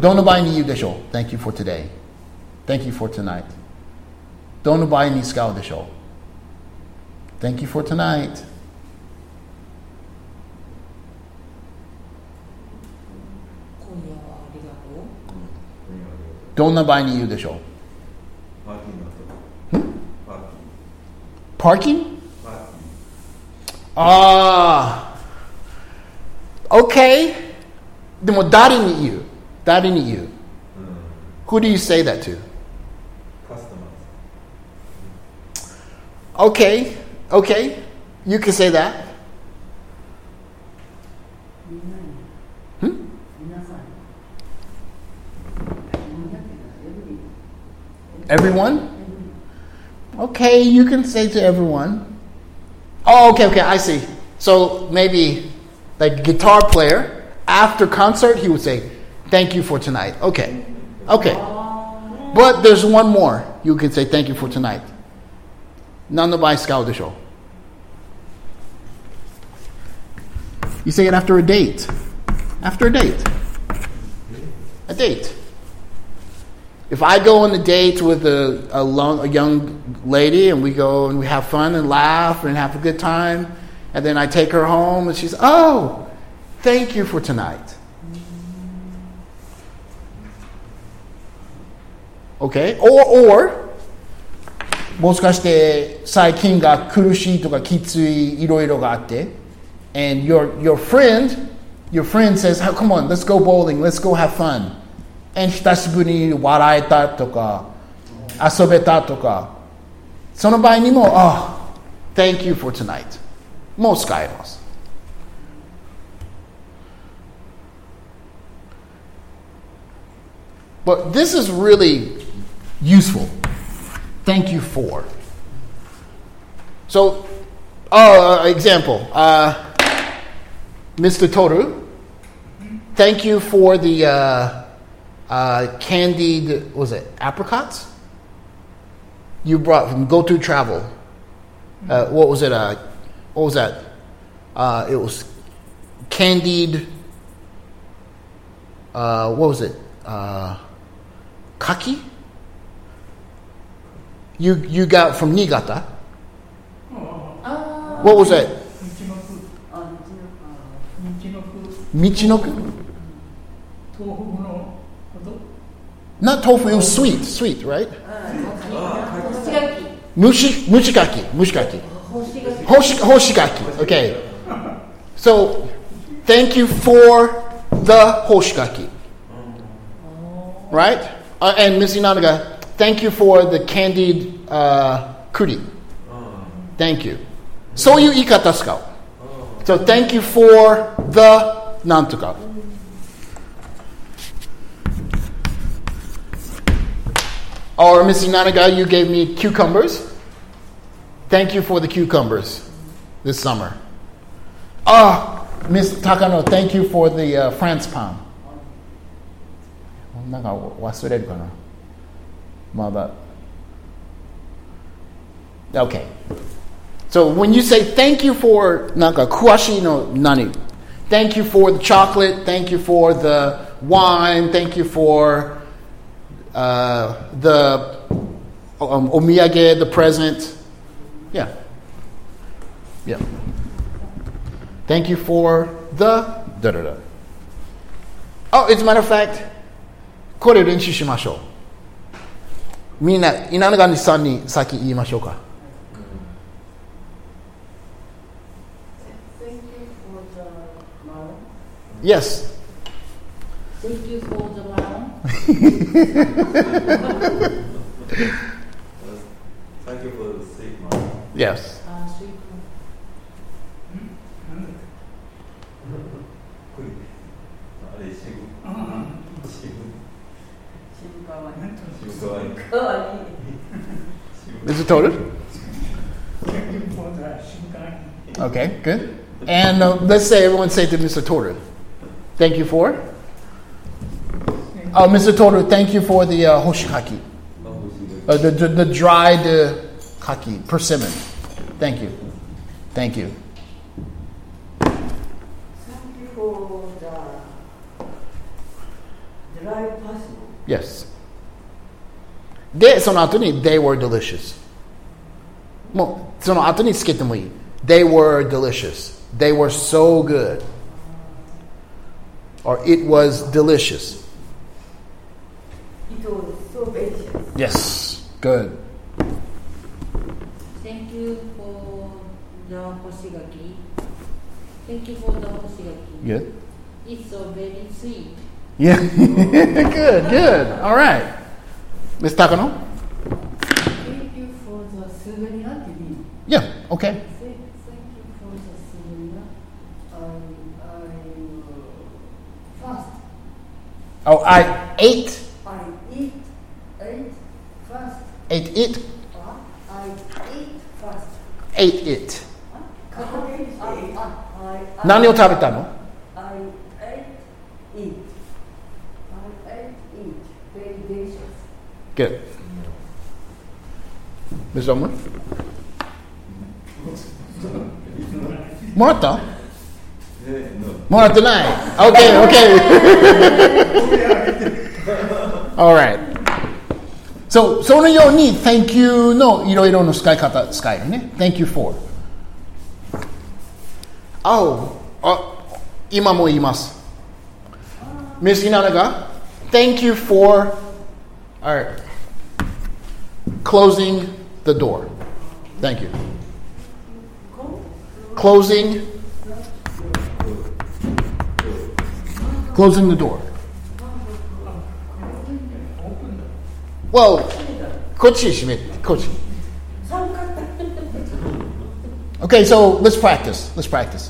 S1: どの場合に言うでしょう Thank you for today. Thank you for tonight. どの場合に使うでしょう Thank you for tonight.
S2: りがとう。
S1: どんな場合に言うでしょう
S3: パーキングのパーキング
S1: Parking? Ah. Okay. でも誰に言う that in you. Mm. Who do you say that to?
S3: Customers.
S1: Okay, okay, you can say that.
S2: Hmm?
S1: Everyone? Okay, you can say to everyone. Oh, okay, okay, I see. So maybe like guitar player, after concert, he would say, "Thank you for tonight." Okay. Okay. But there's one more. You can say thank you for tonight. 何の場合使うでしょう You say it after a date. After a date. A date. If I go on a date with a, a, long, a young lady and we go and we have fun and laugh and have a good time, and then I take her home and she's, oh, thank you for tonight. Okay? Or, or, もしかして最近が苦しいとかきついいろいろがあって and your, your friend your friend says "Oh, come on let's go bowling let's go have fun and 久しぶりに笑えたとか遊べたとかその場合にも oh thank you for tonight もう使えます But this is really useful. Thank you for. So, uh, example, uh, Mr. Toru, thank you for the uh, uh, candied, was it apricots? You brought from Go To Travel. Uh, what was it? Uh, what was that? It was candied. What was it? Kaki. You you got from Niigata. Oh. What was that? Michinoku. Not tofu, it was sweet, sweet, right? Mushi, mushikaki, mushikaki. Hoshikaki. hoshikaki, okay. So, thank you for the hoshikaki. Oh. Right? Uh, and Miss Inanaga, thank you for the candied uh, kuri. Thank you. So you ikata desu So thank you for the nantuka. Or Miss Inanaga, you gave me cucumbers. Thank you for the cucumbers this summer. Ah, Miss Takano, thank you for the uh, France palm. なんか忘れるかな まだ Okay. So when you say thank you for なんか詳しいの何 Thank you for the chocolate, thank you for the wine, thank you for uh, the um, omiyage, the present. Yeah. Yeah. Thank you for the da da da. Oh, as a matter of fact, これ練習しましょう。 みんな、稲永さんに先言いましょうか。
S2: The melon.
S1: Yes.
S2: Thank you for the.
S3: Thank you for the man.
S1: Yes. total?
S4: Thank you for the 瞬間
S1: Okay, good. And uh, let's say everyone say to Mr. Toru, thank you for. Oh, Mr. Toru, thank you for the uh, hoshikaki, uh, the, the, the dried uh, kaki, persimmon. Thank you. Thank you.
S2: Thank you for the dry basil.
S1: Yes. で、その後に they were delicious. もうその後につけてもいい They were delicious. They were so good. Or it was delicious. It was so delicious. Yes, good.
S2: Thank you for the hoshigaki. Thank you for the hoshigaki.
S1: Good.
S2: It's so very sweet.
S1: Yeah, good, good. All right. Miss Takano?
S2: Thank you for the souvenir.
S1: Yeah, okay.
S2: Thank, thank you for the souvenir. I, I uh, fast.
S1: Oh, I ate,
S2: I eat, ate fast.
S1: ate it,
S2: Uh, I eat fast.
S1: ate it.
S2: あ、あ、I,
S1: 何を食べたの
S2: I ate it. I ate it. Very delicious.
S1: Good. Miss Omer? もらったもらってない ?Okay, okay. Alright. So, そのように Thank you のいろいろの使い方使えるね。Thank you for. ああ、今も言います。Miss Inanaga, thank you for Alright. Closing the door. Thank you. closing closing the door. Well. Okay, so let's practice. Let's practice.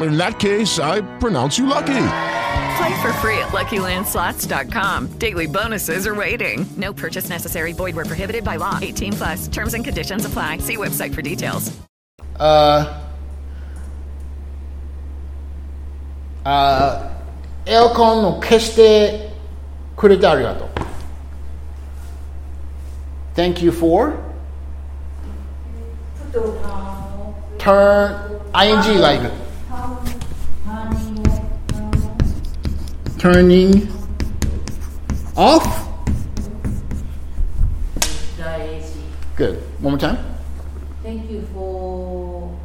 S7: In that case, I pronounce you lucky.
S8: Play for free at LuckyLandSlots.com. Daily bonuses are waiting. No purchase necessary. Void where prohibited by law. 18 plus. Terms and conditions apply. See website for details.
S1: Uh, uh, エアコンの消してくれてありがとう。Thank you for turn ing like turning off. Good. One more time.
S2: Thank you for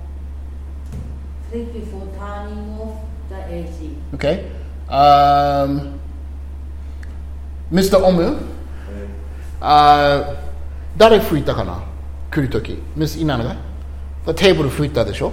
S2: thank you for turning off the AC.
S1: Okay. Um, Mr. Omu. あー誰吹いたかな来るとき。ミス・イナナがテーブル吹いたでしょ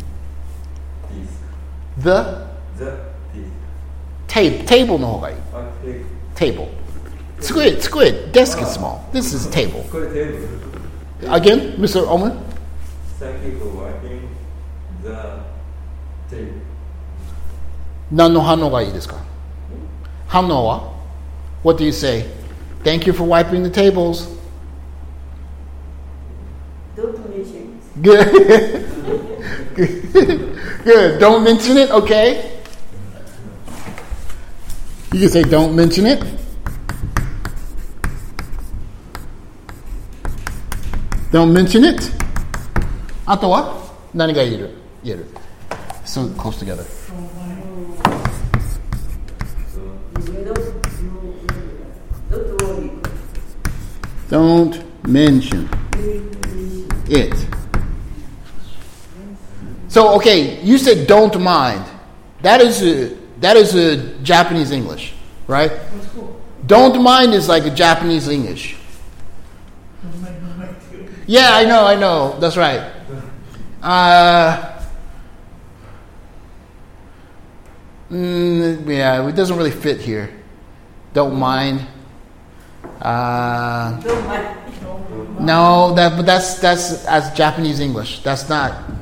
S1: The
S3: the this
S1: table, table の方がいい。
S3: I
S1: Table. 机、机、desk is small. This is table.
S3: これテーブル
S1: Again, Mr. Omu?
S3: Thank you for wiping the table
S1: 何の反応がいいですか反応は What do you say? Thank you for wiping the tables.
S2: Don't mention.
S1: Good. Good. Don't mention it, okay? You can say don't mention it. Don't mention it. あとは何が言える言える So close together. Don't mention it. So okay, you said don't mind. That is a that is a Japanese English, right? Don't mind is like a Japanese English. Yeah, I know, I know. That's right. Uh, mm, yeah, it doesn't really fit here. Don't mind. Uh, no, that but that's that's as Japanese English. That's not.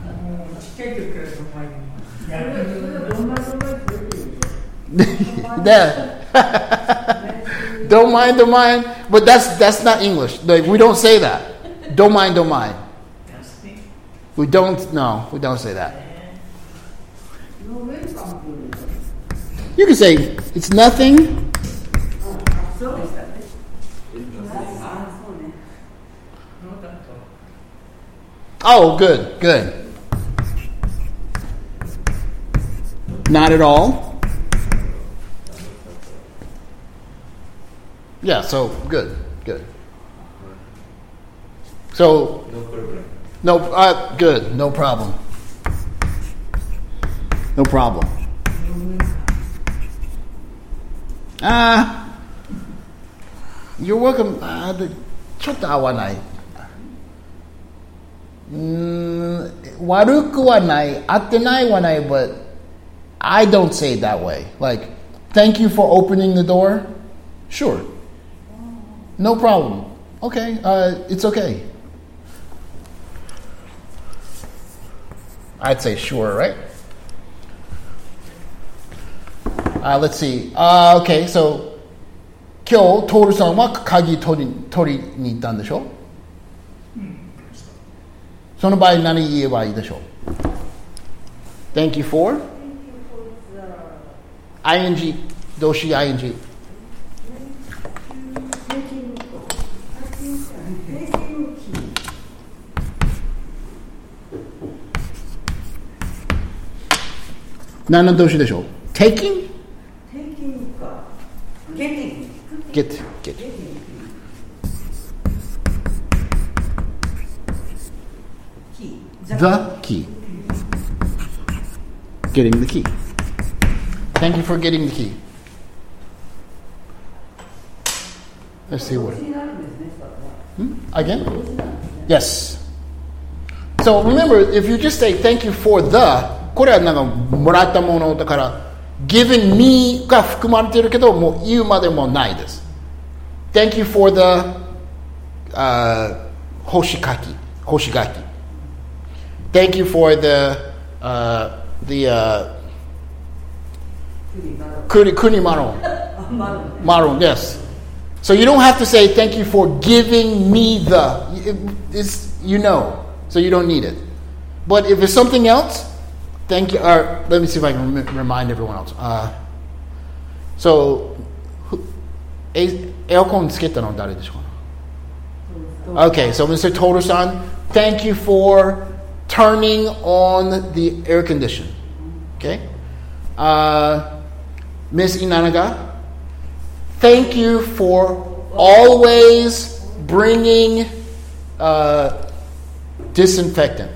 S1: yeah. don't mind, don't mind. But that's that's not English. Like we don't say that. Don't mind, don't mind. We don't. No, we don't say that. You can say it's nothing. Oh, good, good. Not at all. Yeah, so good, good. So,
S3: No problem.
S1: no, uh, good, no problem. No problem. Ah, you're welcome. Uh, the, ちょっと合わない。うーん悪くはない、合ってないはない、but I don't say it that way. Like, thank you for opening the door. Sure. No problem. Okay, uh, it's okay. I'd say sure, right? Uh, let's see. Uh, okay, so 今日、トールさんは鍵取り取りに行ったんでしょその場合何言えばいいでしょう Thank you for ing 動詞 ing 何の動詞でしょう Taking? Get, get. The key. Getting the key. Thank you for getting the key. Let's see what. Hmm? Again? Yes. So remember, if you just say thank you for the, これはなんかもらったものだから、given me が含まれてるけど、もう言うまでもないです。Thank you for the、uh, 干し柿、干し柿。Thank you for the,、uh, the、uh, Kuni, kuni maron. maron. Yes. So you don't have to say, thank you for giving me the. It, it's, you know, so you don't need it. But if it's something else, thank you. Or let me see if I can rem- remind everyone else. Uh, so, eh, okay, so Mr. Toru-san, thank you for turning on the air condition. Okay? Uh, Miss Inanaga, thank you for always bringing uh, disinfectant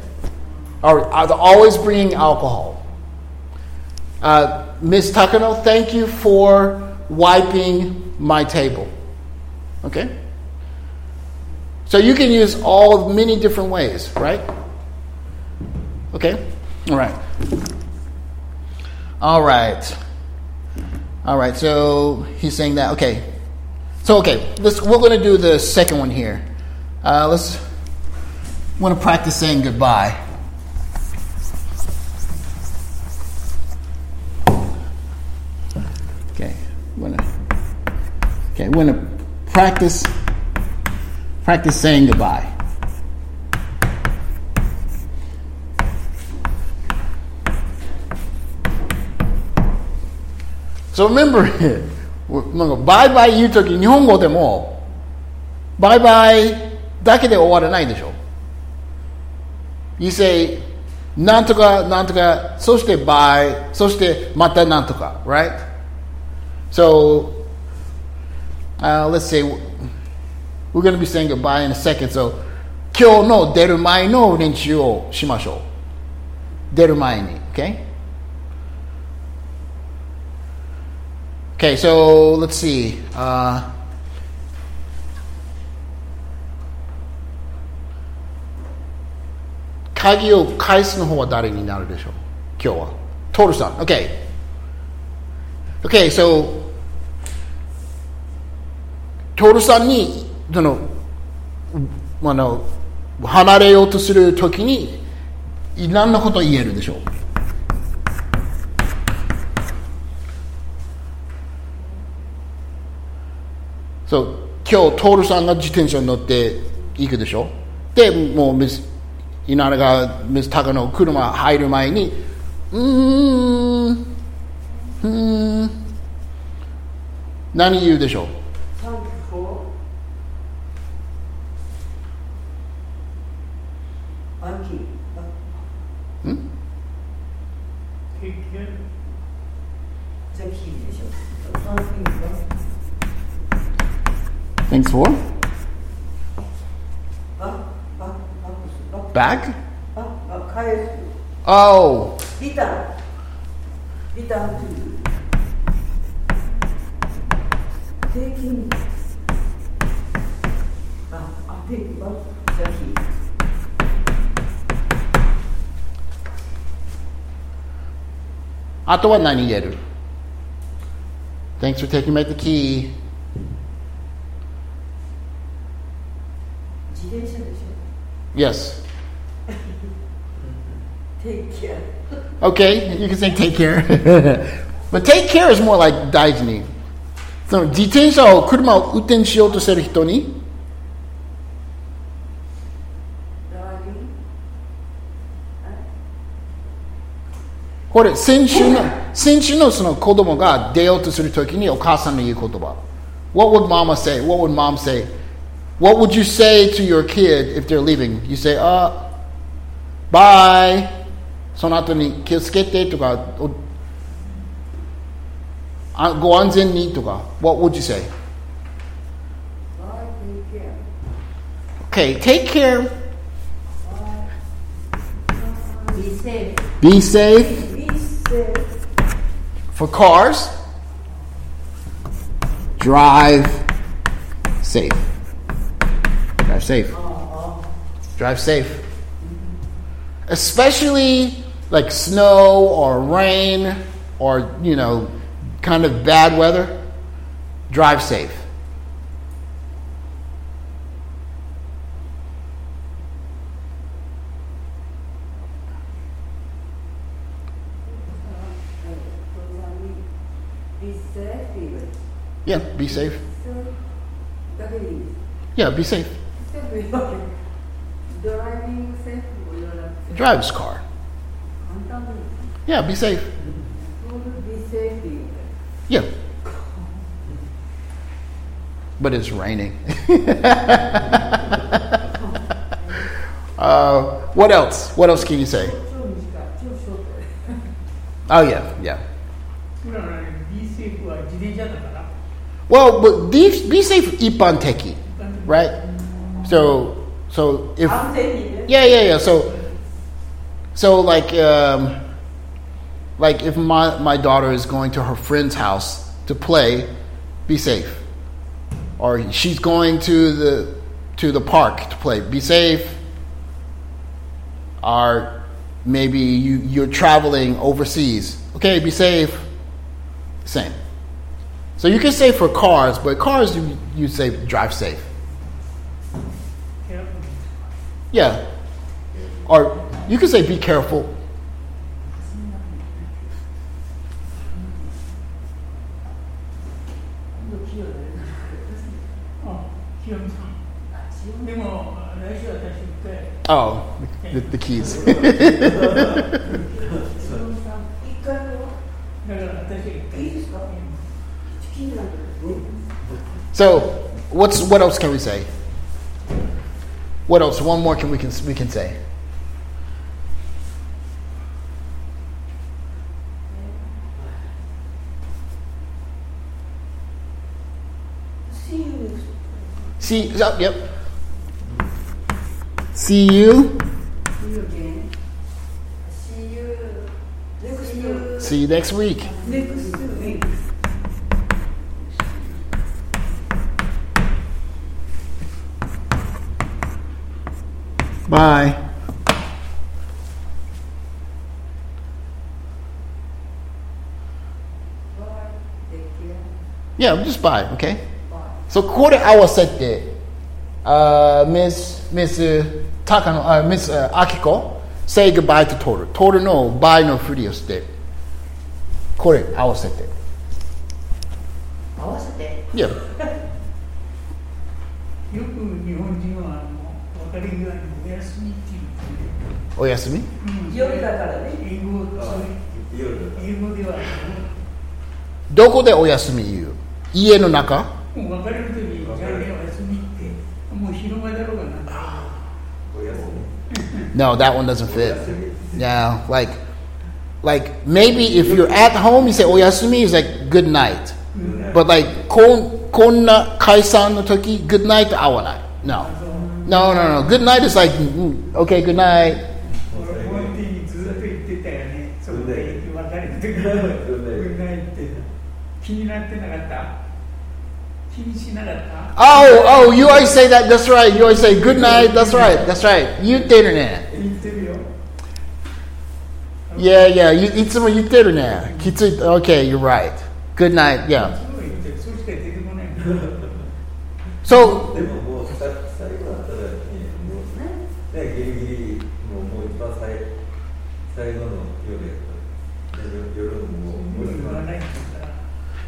S1: or uh, always bringing alcohol. Uh, Miss Takano, thank you for wiping my table. Okay? So you can use all of many different ways, right? Okay? All right. All right. All right. So he's saying that. Okay. So okay, let's we're going to do the second one here. Uh, let's want to practice saying goodbye. Okay. Wanna, okay, we're going to practice practice saying goodbye. So remember, なんかバイバイ言うとき日本語でもバイバイだけで終わらないでしょ You say なんとかなんとかそしてバイそしてまたなんとか right? So uh, let's say we're going to be saying goodbye in a second so 今日の出る前の練習をしましょう出る前に okay? Okay, so let's see. Uh, Kagi o kaisu no hou wa dare ni naru desho? Kyou wa. Toru-san. Okay. Okay, so 徹さんにそのあの離れようとするときに何のこと言えるでしょうそう今日徹さんが自転車に乗って行くでしょ？でもうミス稲田がミスタカの車入る前にうーんうーん何言うでしょう？Thanks for?
S2: Bag?
S1: Oh. Guitar. Guitar. Taking. Uh, Thanks for taking back the key. Yes
S2: Take care
S1: Okay, you can say take care. but take care is more like 大事に。その自転車を車を運転しようとしてる人に、
S2: Driving
S1: これ先週の、先週のその子供が出ようとするときにお母さんの言う言葉。What would mama say? What would mom say? What would you say to your kid if they're leaving? You say, uh, bye. その後に気をつけてとか、おあご安全にとか。What would you say?
S2: Bye, take care
S1: Okay, take care.
S2: Be safe
S1: Be safe.
S2: Be safe
S1: For cars, drive safe. Drive safe. Drive safe. Especially like snow or rain or, you know, kind of bad weather. Drive safe. Yeah, be safe. Yeah, be safe.
S2: Driving
S1: safe? Drive's car. Yeah, be safe.
S2: Be safe.
S1: Yeah. But it's raining. uh, what else? What else can you say? Oh yeah, yeah. Well, but be, be safe ipanteki, right? So so if yeah yeah yeah so so like um, like if my my daughter is going to her friend's house to play, be safe. Or she's going to the to the park to play, be safe. Or maybe you you're traveling overseas, okay, be safe. Same. So you can say for cars, but cars you you say drive safe. Yeah. Or you could say, be careful.
S4: Oh,
S1: oh the, the keys. so, what's what else can we say? What else? One more can we can we can say.
S2: See you.
S1: See, oh, yep. See you.
S2: See you again. See you next week.
S1: Bye. Yeah, just bye. okay? Bye. So quarter hour set there. Uh, Miss Miss uh, Takano, uh, Miss uh, Akiko say goodbye to Toru. Toru no bye, no free step. Quarter hour
S2: set there. Hour set.
S1: Yeah.
S4: お
S1: やすみ
S4: うん
S2: 夜だからね
S4: 英語それ英語では
S1: どこでおやすみ言う家の中
S4: もう別れる時にじゃあねお休みってもう昼間だろうがなんだろうが
S1: No, that one doesn't fit. Yeah, like, like maybe if you're at home, you say oyasumi is like good night. But like kon konna kaisan no toki, good night to awanai. No, no, no, no. Good night is like mm, okay, good night. Oh, oh, you always say that. That's right. You always say good night. That's right. That's right. You
S4: dinner now.
S1: Yeah, yeah. You eat some you. Okay, you're right. Good night. Yeah. So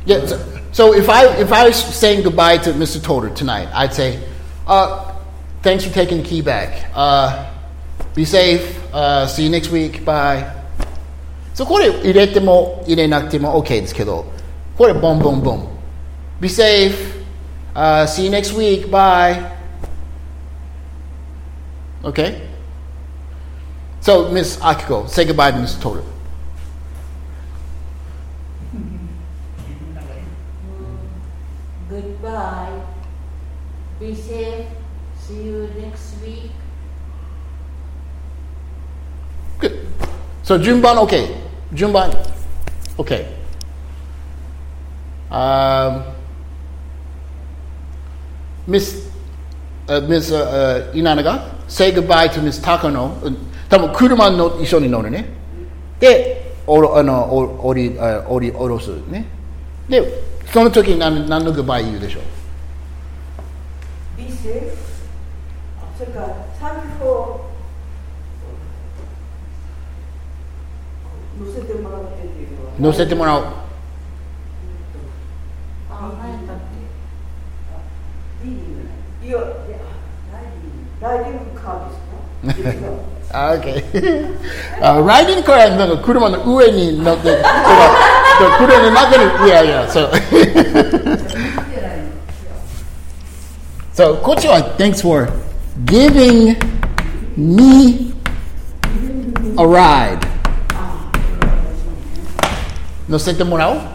S1: Yeah. So, so if I if I was saying goodbye to Mr. Toter tonight, I'd say, uh, "Thanks for taking the key back. Uh, be safe. Uh, see you next week. Bye." そこで入れても入れなくても OK ですけど、これボンボンボン。Be safe. Uh, see you next week. Bye. Okay. So Miss Akiko, say goodbye to Mr. Toter.
S2: Goodbye. Be safe. See you next week.
S1: Good. So 順番 OK。順番 OK。Um, Miss, uh, Miss uh, uh, Inanaga, say goodbye to Miss Takano. うん多分車の一緒に乗るね。で、おろあのお降りあ降り降ろすね。で、その時に何何のグバイ言うでしょう
S2: Be safe. それから Thank you for 乗せてもらってってい。うのは
S1: 乗せてもらおう。
S2: あ、何やっけリーディングい。や、ライディングカーですか
S1: OK ライディングカーはなんか車の上に乗って、the kuda and nagani. Yeah, yeah. So, so Coach Kocho, thanks for giving me a ride.
S2: ¿No se
S1: te morado?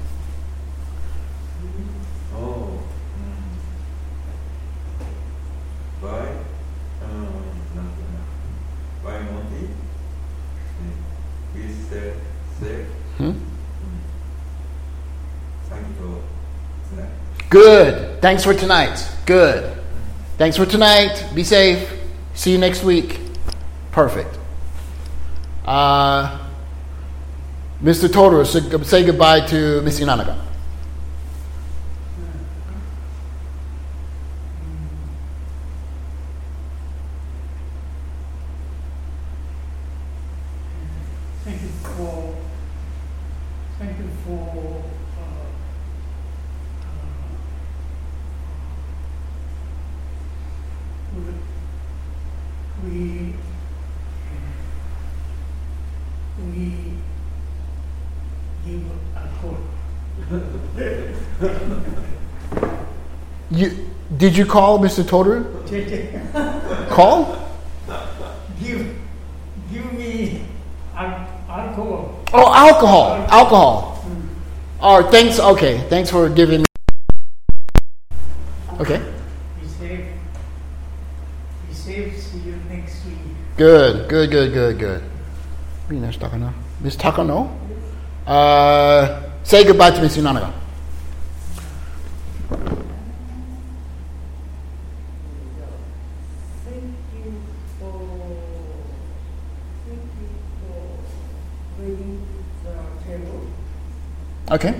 S1: Good. Thanks for tonight. Good. Thanks for tonight. Be safe. See you next week. Perfect. Uh, Mr. Totoro, say goodbye to Miss Inanaga.
S4: Thank you for, thank you for, uh, uh, we, we give a call.
S1: You did you call Mr. Totoro? Call?
S4: Give, give me al- alcohol.
S1: Oh, alcohol. Alcohol. Oh, thanks. Okay, thanks for giving. Me. Okay.
S4: Be safe. Be safe. See you next week.
S1: Good, good, good, good, good. Miss Takano. Miss Takano? Uh, say goodbye to Miss Inanaga. Okay.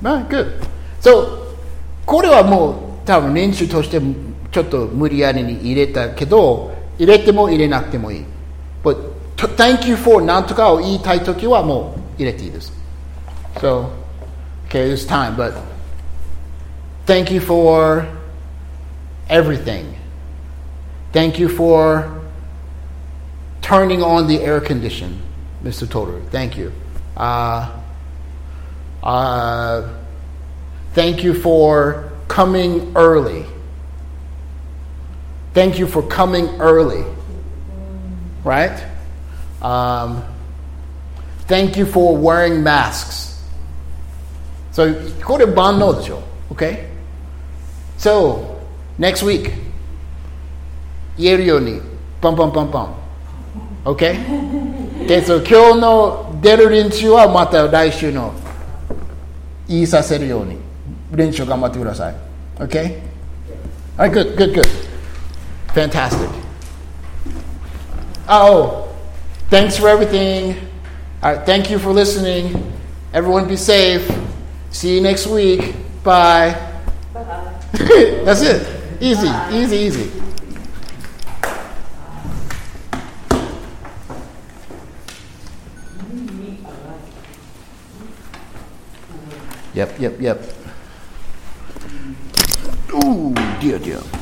S2: ま
S1: あ、good. So, これはもう多分練習としてちょっと無理やりに入れたけど入れても入れなくてもいい。thank you for なんとかを言いたいときはもう入れていいです。So, okay, is time, but thank you for everything. Thank you for turning on the air condition, Mr. Totoro. Thank you. Uh, uh, thank you for coming early. Thank you for coming early. Right? Um, thank you for wearing masks. So, これ万能でしょ Okay? So, next week, 言えるように、パンパンパンパン。Okay? Okay, so 今日の出る練習はまた来週の言いさせるように練習頑張ってください。Okay? Alright, good, good, good. Fantastic. Oh, thanks for everything. Alright, thank you for listening. Everyone be safe. See you next week. Bye. That's it. Easy, easy, easy. Yep, yep, yep. Ooh, dear, dear.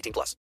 S9: 18 plus.